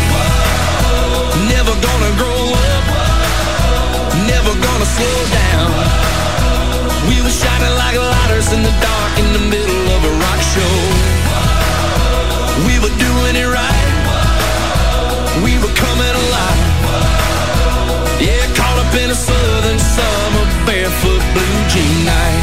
Slow down. We were shining like lighters in the dark in the middle of a rock show. We were doing it right. We were coming alive. Yeah, caught up in a southern summer barefoot blue jean night.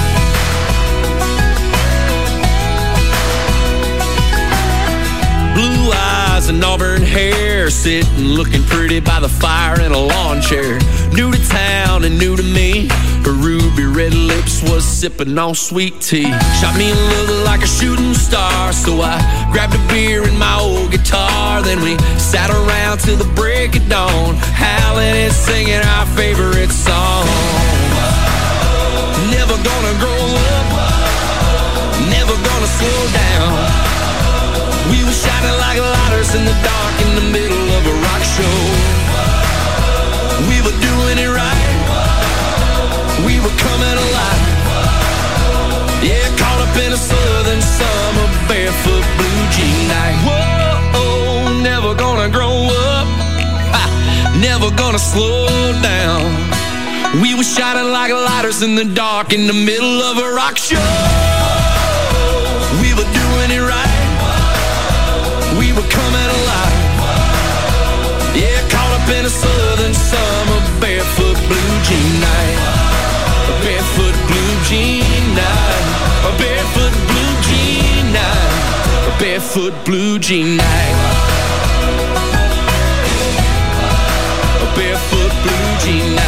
Blue eyes and auburn hair, sitting looking pretty by the fire in a lawn chair. New to town and new to me. Her ruby red lips was sipping on sweet tea. Shot me a look like a shooting star, so I grabbed a beer and my old guitar. Then we sat around till the break of dawn, howling and singing our favorite song. Never gonna grow up, never gonna slow down. We were shining like lighters in the dark in the middle show. We were doing it right. We were coming alive. Yeah, caught up in a southern summer barefoot blue jean night. Whoa, never gonna grow up. Never gonna slow down. We were shining like lighters in the dark in the middle of a rock show. Jean night. A barefoot blue jean night. A barefoot blue jean night. A barefoot blue jean night. A barefoot blue jean night.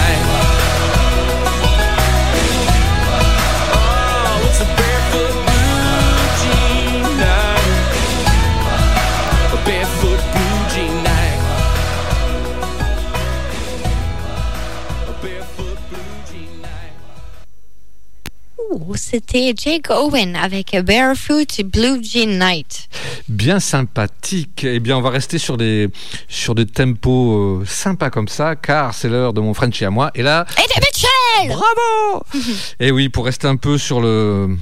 C'était Jake Owen avec Barefoot Blue Jean Night. Bien sympathique. Eh bien, on va rester sur des, sur des tempos euh, sympas comme ça, car c'est l'heure de mon Frenchie à moi. Et là, Et des Mitchell bravo Et oui, pour rester un peu sur le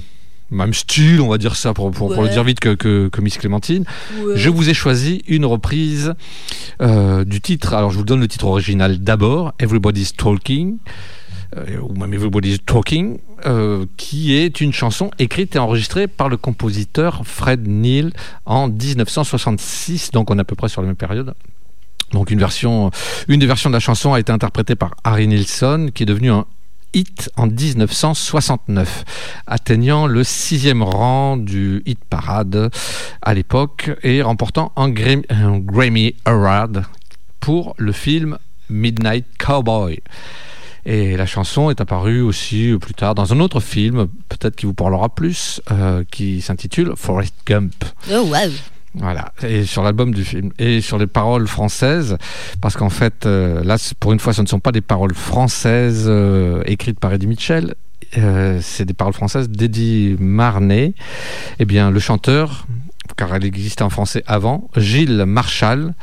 même style, on va dire ça, pour, pour, pour le dire vite que, que, que Miss Clémentine, Ouais. je vous ai choisi une reprise euh, du titre. Alors, je vous donne le titre original d'abord, Everybody's Talking. Euh, ou même Everybody's Talking, euh, qui est une chanson écrite et enregistrée par le compositeur Fred Neil en 1966, donc on est à peu près sur la même période. Une version, une des versions de la chanson a été interprétée par Harry Nilsson, qui est devenu un hit en 1969, atteignant le sixième rang du hit parade à l'époque et remportant un Gram- un Grammy Award pour le film Midnight Cowboy. Et la chanson est apparue aussi plus tard dans un autre film, peut-être qui vous parlera plus, euh, qui s'intitule Forrest Gump. Oh, wow. Voilà, et sur l'album du film. Et sur les paroles françaises, parce qu'en fait, euh, là, pour une fois, ce ne sont pas des paroles françaises euh, écrites par Eddie Mitchell, euh, c'est des paroles françaises d'Eddie Marnet. Eh bien, le chanteur, car elle existait en français avant, Gilles Marchal,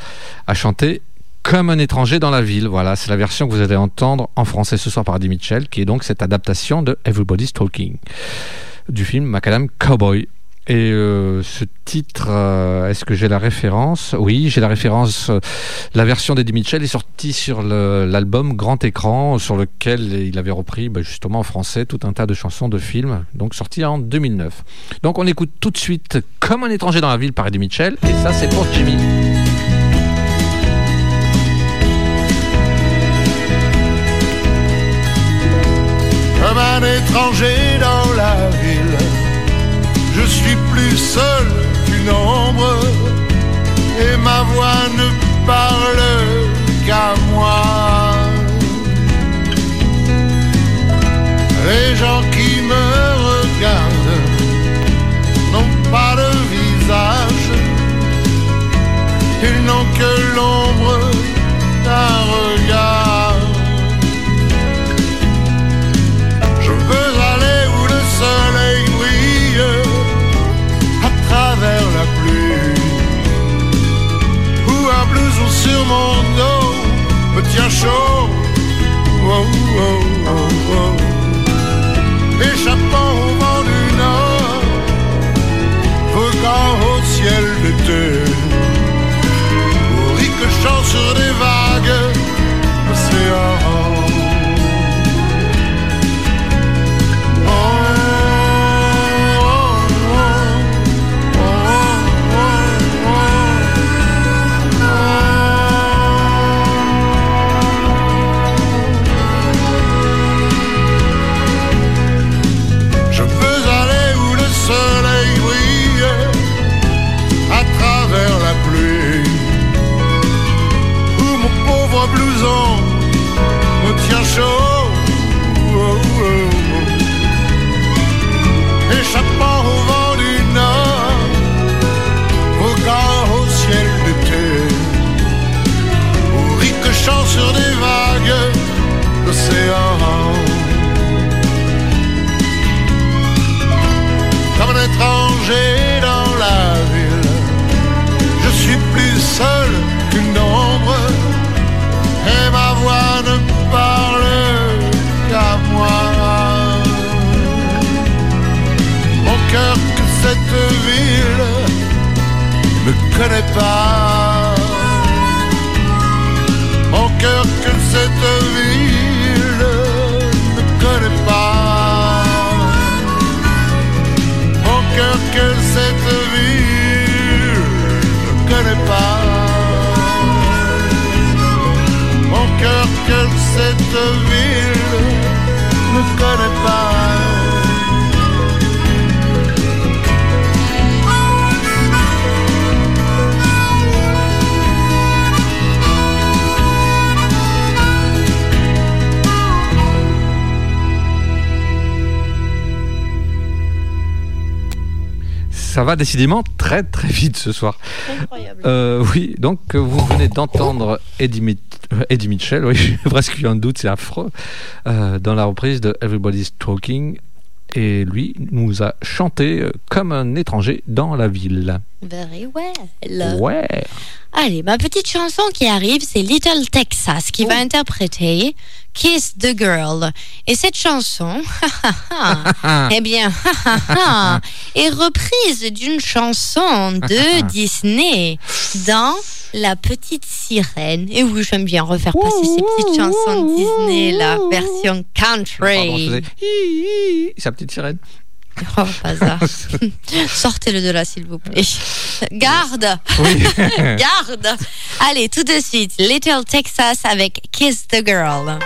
a chanté comme un étranger dans la ville. Voilà, c'est la version que vous allez entendre en français ce soir par Eddie Mitchell, qui est donc cette adaptation de Everybody's Talking du film Macadam Cowboy. Et euh, ce titre, euh, est-ce que j'ai la référence? Oui, j'ai la référence. euh, la version d'Eddie Mitchell est sortie sur l'album Grand Écran, sur lequel il avait repris bah, justement en français tout un tas de chansons de films, donc sorti en 2009. Donc on écoute tout de suite Comme un étranger dans la ville par Eddie Mitchell, et ça c'est pour Jimmy. Comme un étranger dans la ville, je suis plus seul qu'une ombre, et ma voix ne parle qu'à moi. Les gens qui me regardent n'ont pas de visage, ils n'ont que l'ombre Oh, oh, oh. Échappant au vent du nord, voguant au ciel d'été, ricochant sur des vagues, océan. Va décidément très très vite ce soir. Incroyable. Euh, oui, donc euh, vous venez d'entendre Eddie, euh, Eddie Mitchell, oui, j'ai presque eu un doute, c'est affreux, euh, dans la reprise de Everybody's Talking. Et lui nous a chanté comme un étranger dans la ville. Very well. Ouais. Allez, ma petite chanson qui arrive, c'est Little Texas qui Oh. va interpréter Kiss the Girl. Et cette chanson, eh bien, est reprise d'une chanson de Disney dans La Petite Sirène. Et oui, j'aime bien refaire passer ces petites chansons Disney, la version Pardon, country. hi, sa petite sirène. Oh. Sortez-le de là, s'il vous plaît. Garde Oui. Garde Allez, tout de suite, Little Texas avec Kiss the Girl.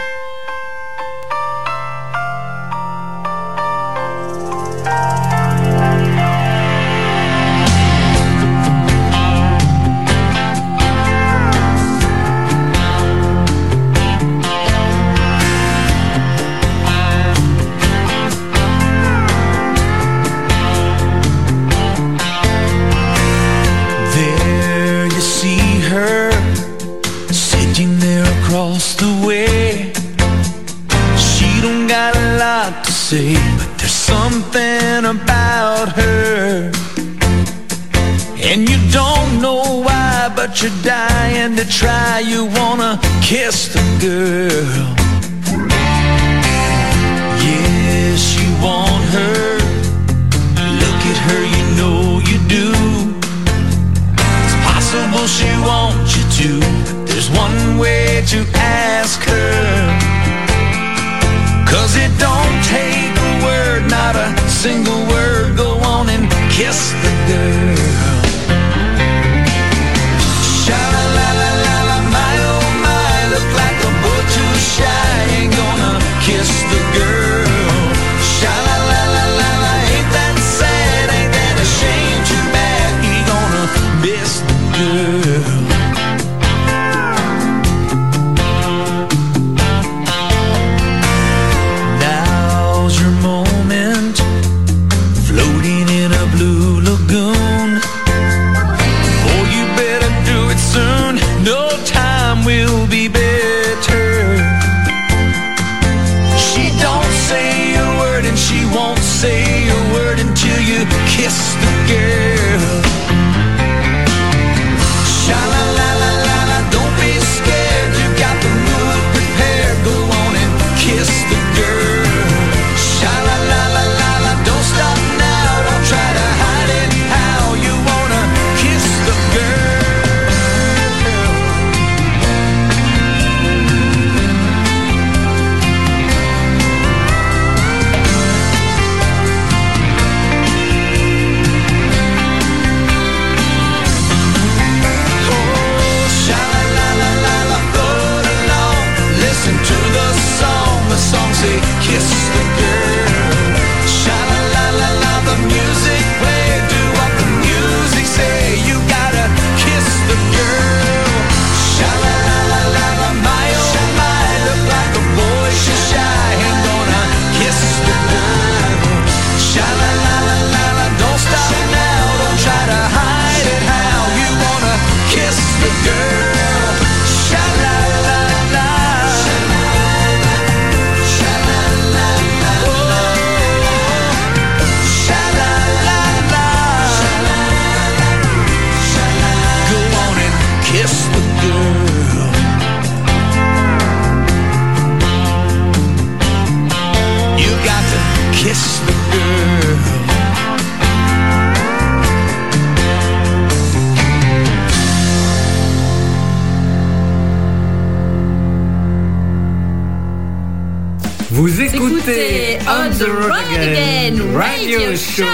Again Radio Show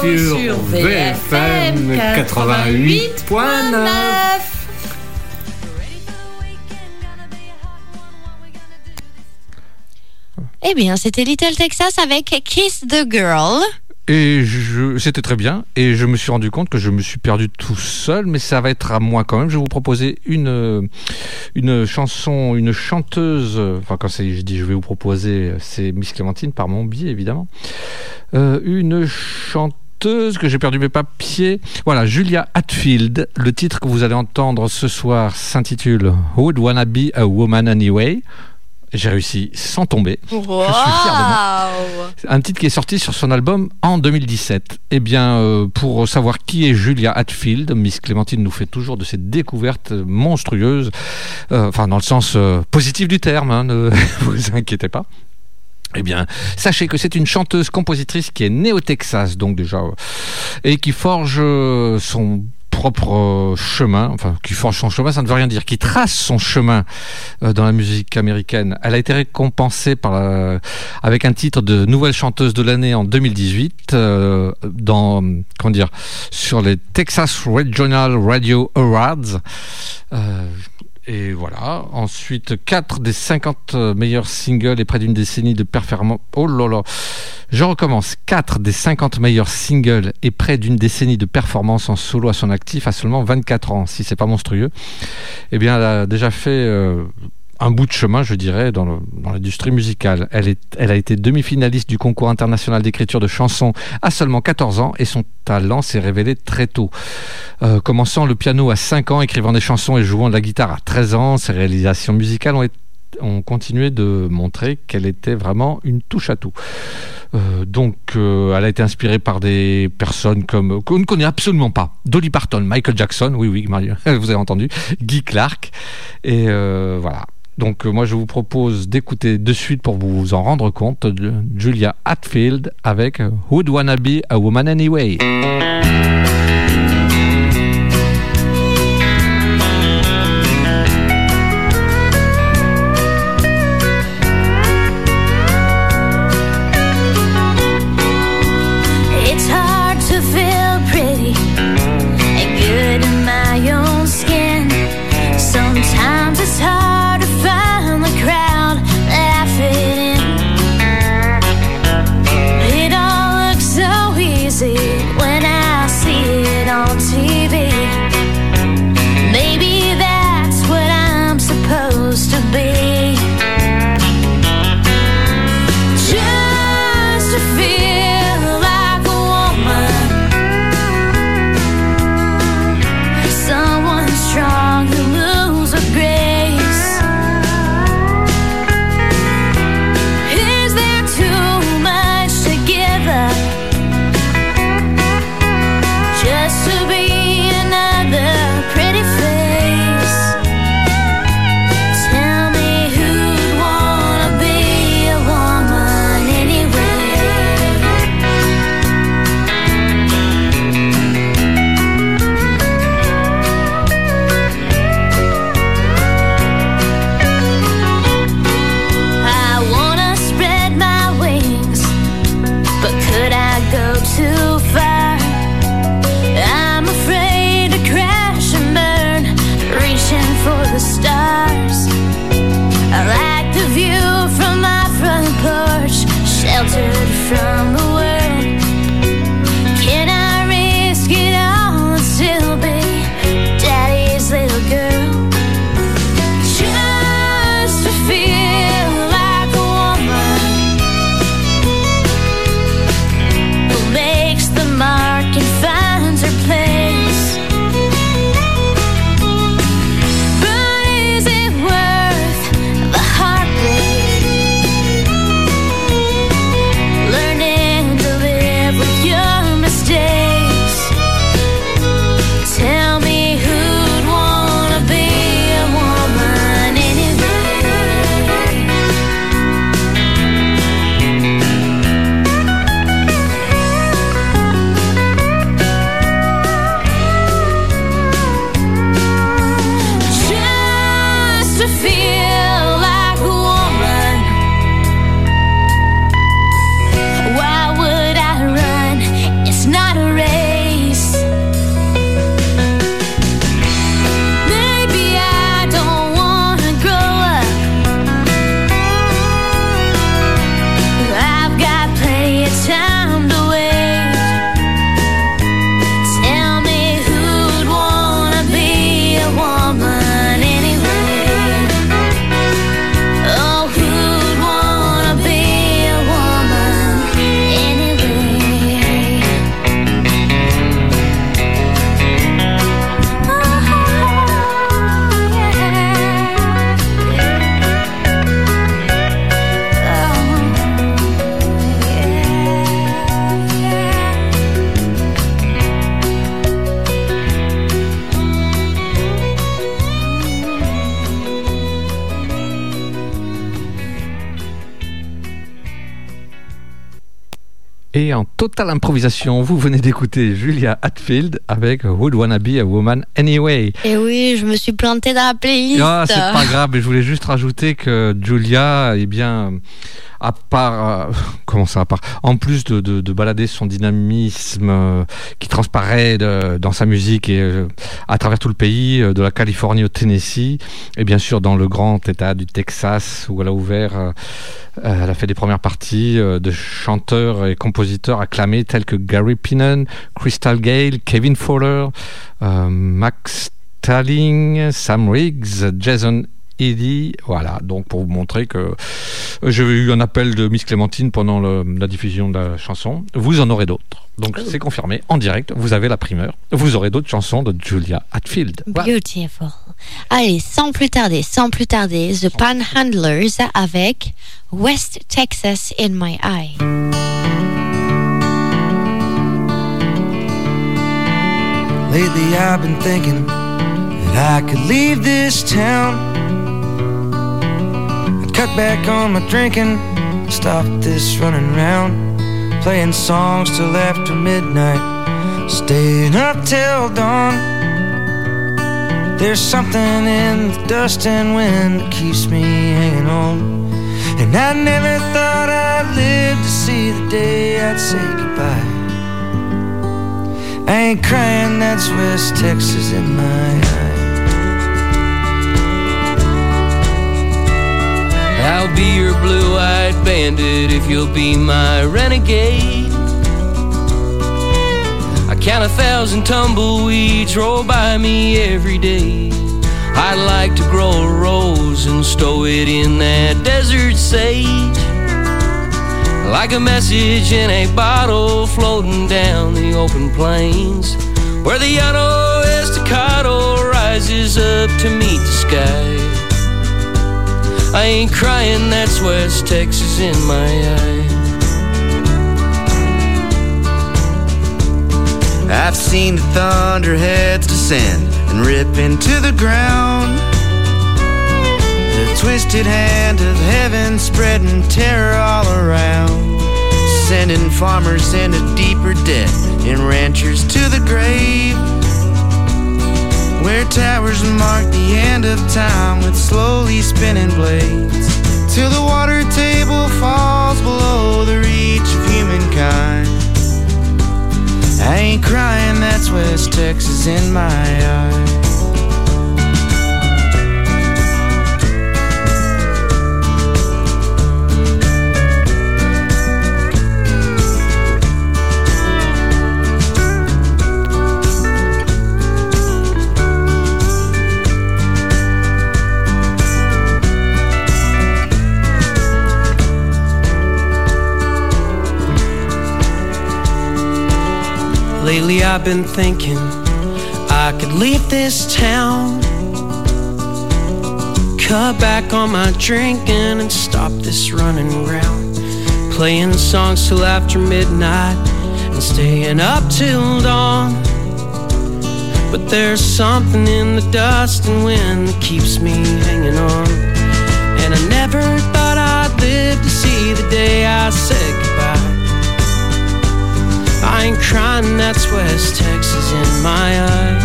sur VFM 88.9. Eh bien, c'était Little Texas avec Kiss the Girl. Et c'était très bien. Et je me suis rendu compte que je me suis perdu tout seul, mais ça va être à moi quand même. Je vais vous proposer une, une chanson, une chanteuse. Enfin, quand je dis je vais vous proposer, c'est Miss Clémentine par mon biais, évidemment. Euh, une chanteuse que j'ai perdu mes papiers. Voilà, Julia Hatfield. Le titre que vous allez entendre ce soir s'intitule Would Wanna Be a Woman Anyway? J'ai réussi sans tomber. Wow. Un titre qui est sorti sur son album en 2017. Eh bien, euh, pour savoir qui est Julia Hatfield, Miss Clémentine nous fait toujours de ces découvertes monstrueuses, euh, enfin dans le sens euh, positif du terme, hein, ne vous inquiétez pas. Eh bien, sachez que c'est une chanteuse compositrice qui est née au Texas, donc déjà, et qui forge son propre euh, chemin, enfin qui forge son chemin, ça ne veut rien dire, qui trace son chemin euh, dans la musique américaine. Elle a été récompensée par la- avec un titre de nouvelle chanteuse de l'année en 2018 euh, dans comment dire sur les Texas Regional Radio Awards. Et voilà. Ensuite, 4 des 50 meilleurs singles et près d'une décennie de performance. Oh là là. Je recommence. 4 des 50 meilleurs singles et près d'une décennie de performance en solo à son actif à seulement 24 ans. Si c'est pas monstrueux. Eh bien, elle a déjà fait euh, un bout de chemin, je dirais, dans l'industrie musicale. Elle, a été demi-finaliste du concours international d'écriture de chansons à seulement 14 ans et son talent s'est révélé très tôt. Euh, commençant le piano à 5 ans, écrivant des chansons et jouant de la guitare à 13 ans, ses réalisations musicales ont, continué de montrer qu'elle était vraiment une touche à tout. Euh, donc, euh, elle a été inspirée par des personnes comme qu'on ne connaît absolument pas. Dolly Parton, Michael Jackson, oui, oui, Mario, vous avez entendu, Guy Clark, et voilà. Donc, euh, moi, je vous propose d'écouter de suite pour vous en rendre compte de Julia Hatfield avec euh, Who'd Wanna Be a Woman Anyway? En totale improvisation, vous venez d'écouter Julia Hatfield avec Would Wanna Be a Woman Anyway. Et oui, je me suis plantée dans la playlist. Ah, c'est pas grave, mais je voulais juste rajouter que Julia, eh bien, à part, euh, comment ça, à part, en plus de, de, de balader son dynamisme euh, qui transparaît de- dans sa musique et euh, à travers tout le pays, de la Californie au Tennessee, et bien sûr dans le grand état du Texas où elle a ouvert, elle a fait des premières parties de chanteurs et compositeurs acclamés tels que Gary Pinon, Crystal Gale, Kevin Fowler, euh, Max Stalling, Sam Riggs, Jason Eddy. Voilà, donc pour vous montrer que euh, j'avais eu un appel de Miss Clémentine pendant le- la diffusion de la chanson. Vous en aurez d'autres. Donc c'est confirmé, en direct, vous avez la primeur. Vous aurez d'autres chansons de Julia Hatfield. Voilà. Beautiful. Allez, sans plus tarder, sans plus tarder, The Panhandlers avec West Texas in My Eye. Lately I've been thinking that I could leave this town. I'd cut back on my drinking, stop this running round, playing songs till after midnight, staying up till dawn. There's something in the dust and wind that keeps me hanging on. And I never thought I'd live to see the day I'd say goodbye. I ain't crying, that's West Texas in my eye. I'll be your blue-eyed bandit if you'll be my renegade. I count a thousand tumbleweeds roll by me every day. I'd like to grow a rose and stow it in that desert sage. Like a message in a bottle floating down the open plains Where the yellow estacado rises up to meet the sky I ain't crying, that's West Texas in my eye I've seen the thunderheads descend and rip into the ground. Twisted hand of heaven spreading terror all around. Sending farmers into deeper debt and ranchers to the grave. Where towers mark the end of time with slowly spinning blades. Till the water table falls below the reach of humankind. I ain't crying, that's West Texas in my eye. Lately I've been thinking I could leave this town Cut back on my drinking and stop this running around Playing songs till after midnight And staying up till dawn. But there's something in the dust and wind that keeps me hanging on. And I never thought I'd live to see the day I said I ain't crying, that's West Texas in my eye.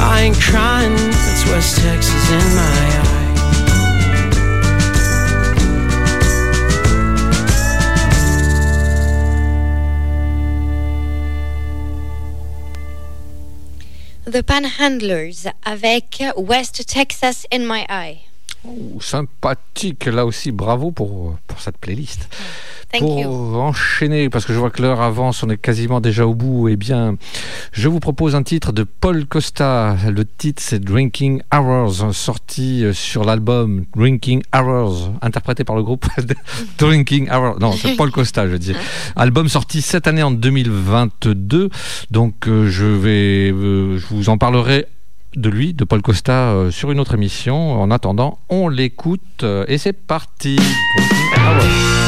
I ain't crying, that's West Texas in my eye. The Panhandlers avec West Texas in My Eye. Ouh, sympathique, là aussi, bravo pour, pour cette playlist. Thank pour you. enchaîner, parce que je vois que l'heure avance, on est quasiment déjà au bout, eh bien, je vous propose un titre de Paul Costa. Le titre, c'est Drinking Hours, sorti euh, sur l'album Drinking Hours, interprété par le groupe Drinking Hours. Non, c'est Paul Costa, je dis. Album sorti cette année en 2022. Donc, euh, je vais, euh, je vous en parlerai de lui, de Paul Costa, euh, sur une autre émission. En attendant, on l'écoute euh, et c'est parti. Hours.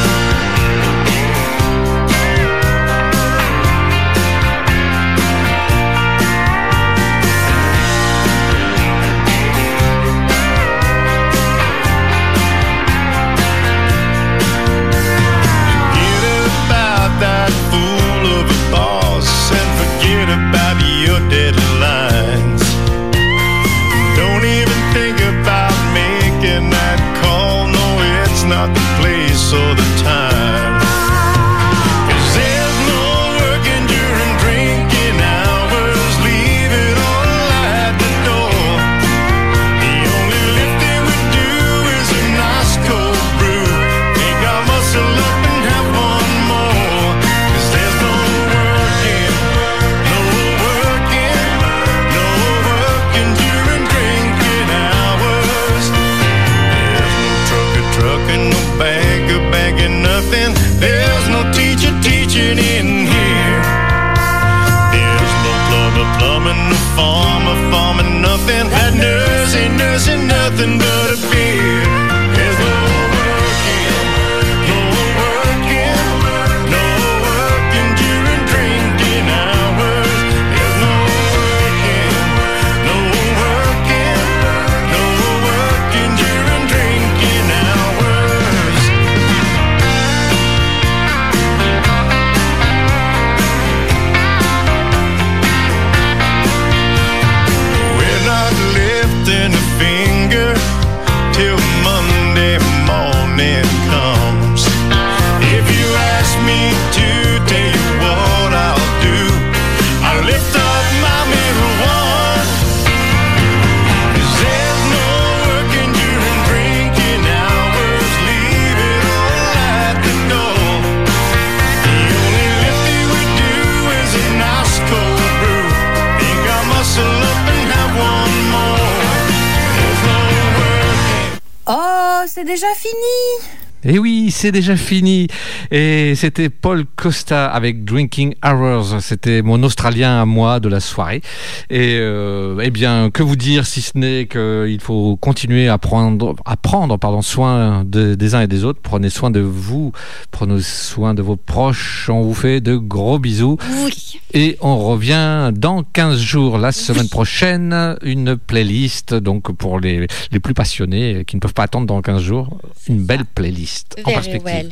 C'est déjà fini. Et c'était Paul Costa avec Drinking Hours. C'était mon Australien à moi de la soirée. Et euh, eh bien, que vous dire si ce n'est qu'il faut continuer à prendre, à prendre pardon, soin de- des uns et des autres. Prenez soin de vous, prenez soin de vos proches. On vous fait de gros bisous. Oui. Et on revient dans 15 jours, la semaine prochaine, une playlist donc pour les, les plus passionnés qui ne peuvent pas attendre dans 15 jours, une belle playlist en Very perspective. well.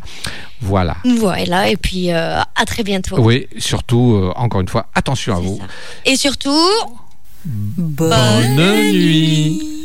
Voilà. Voilà, et puis euh, à très bientôt. Oui, surtout, euh, encore une fois, attention à vous. Et surtout, Bonne nuit.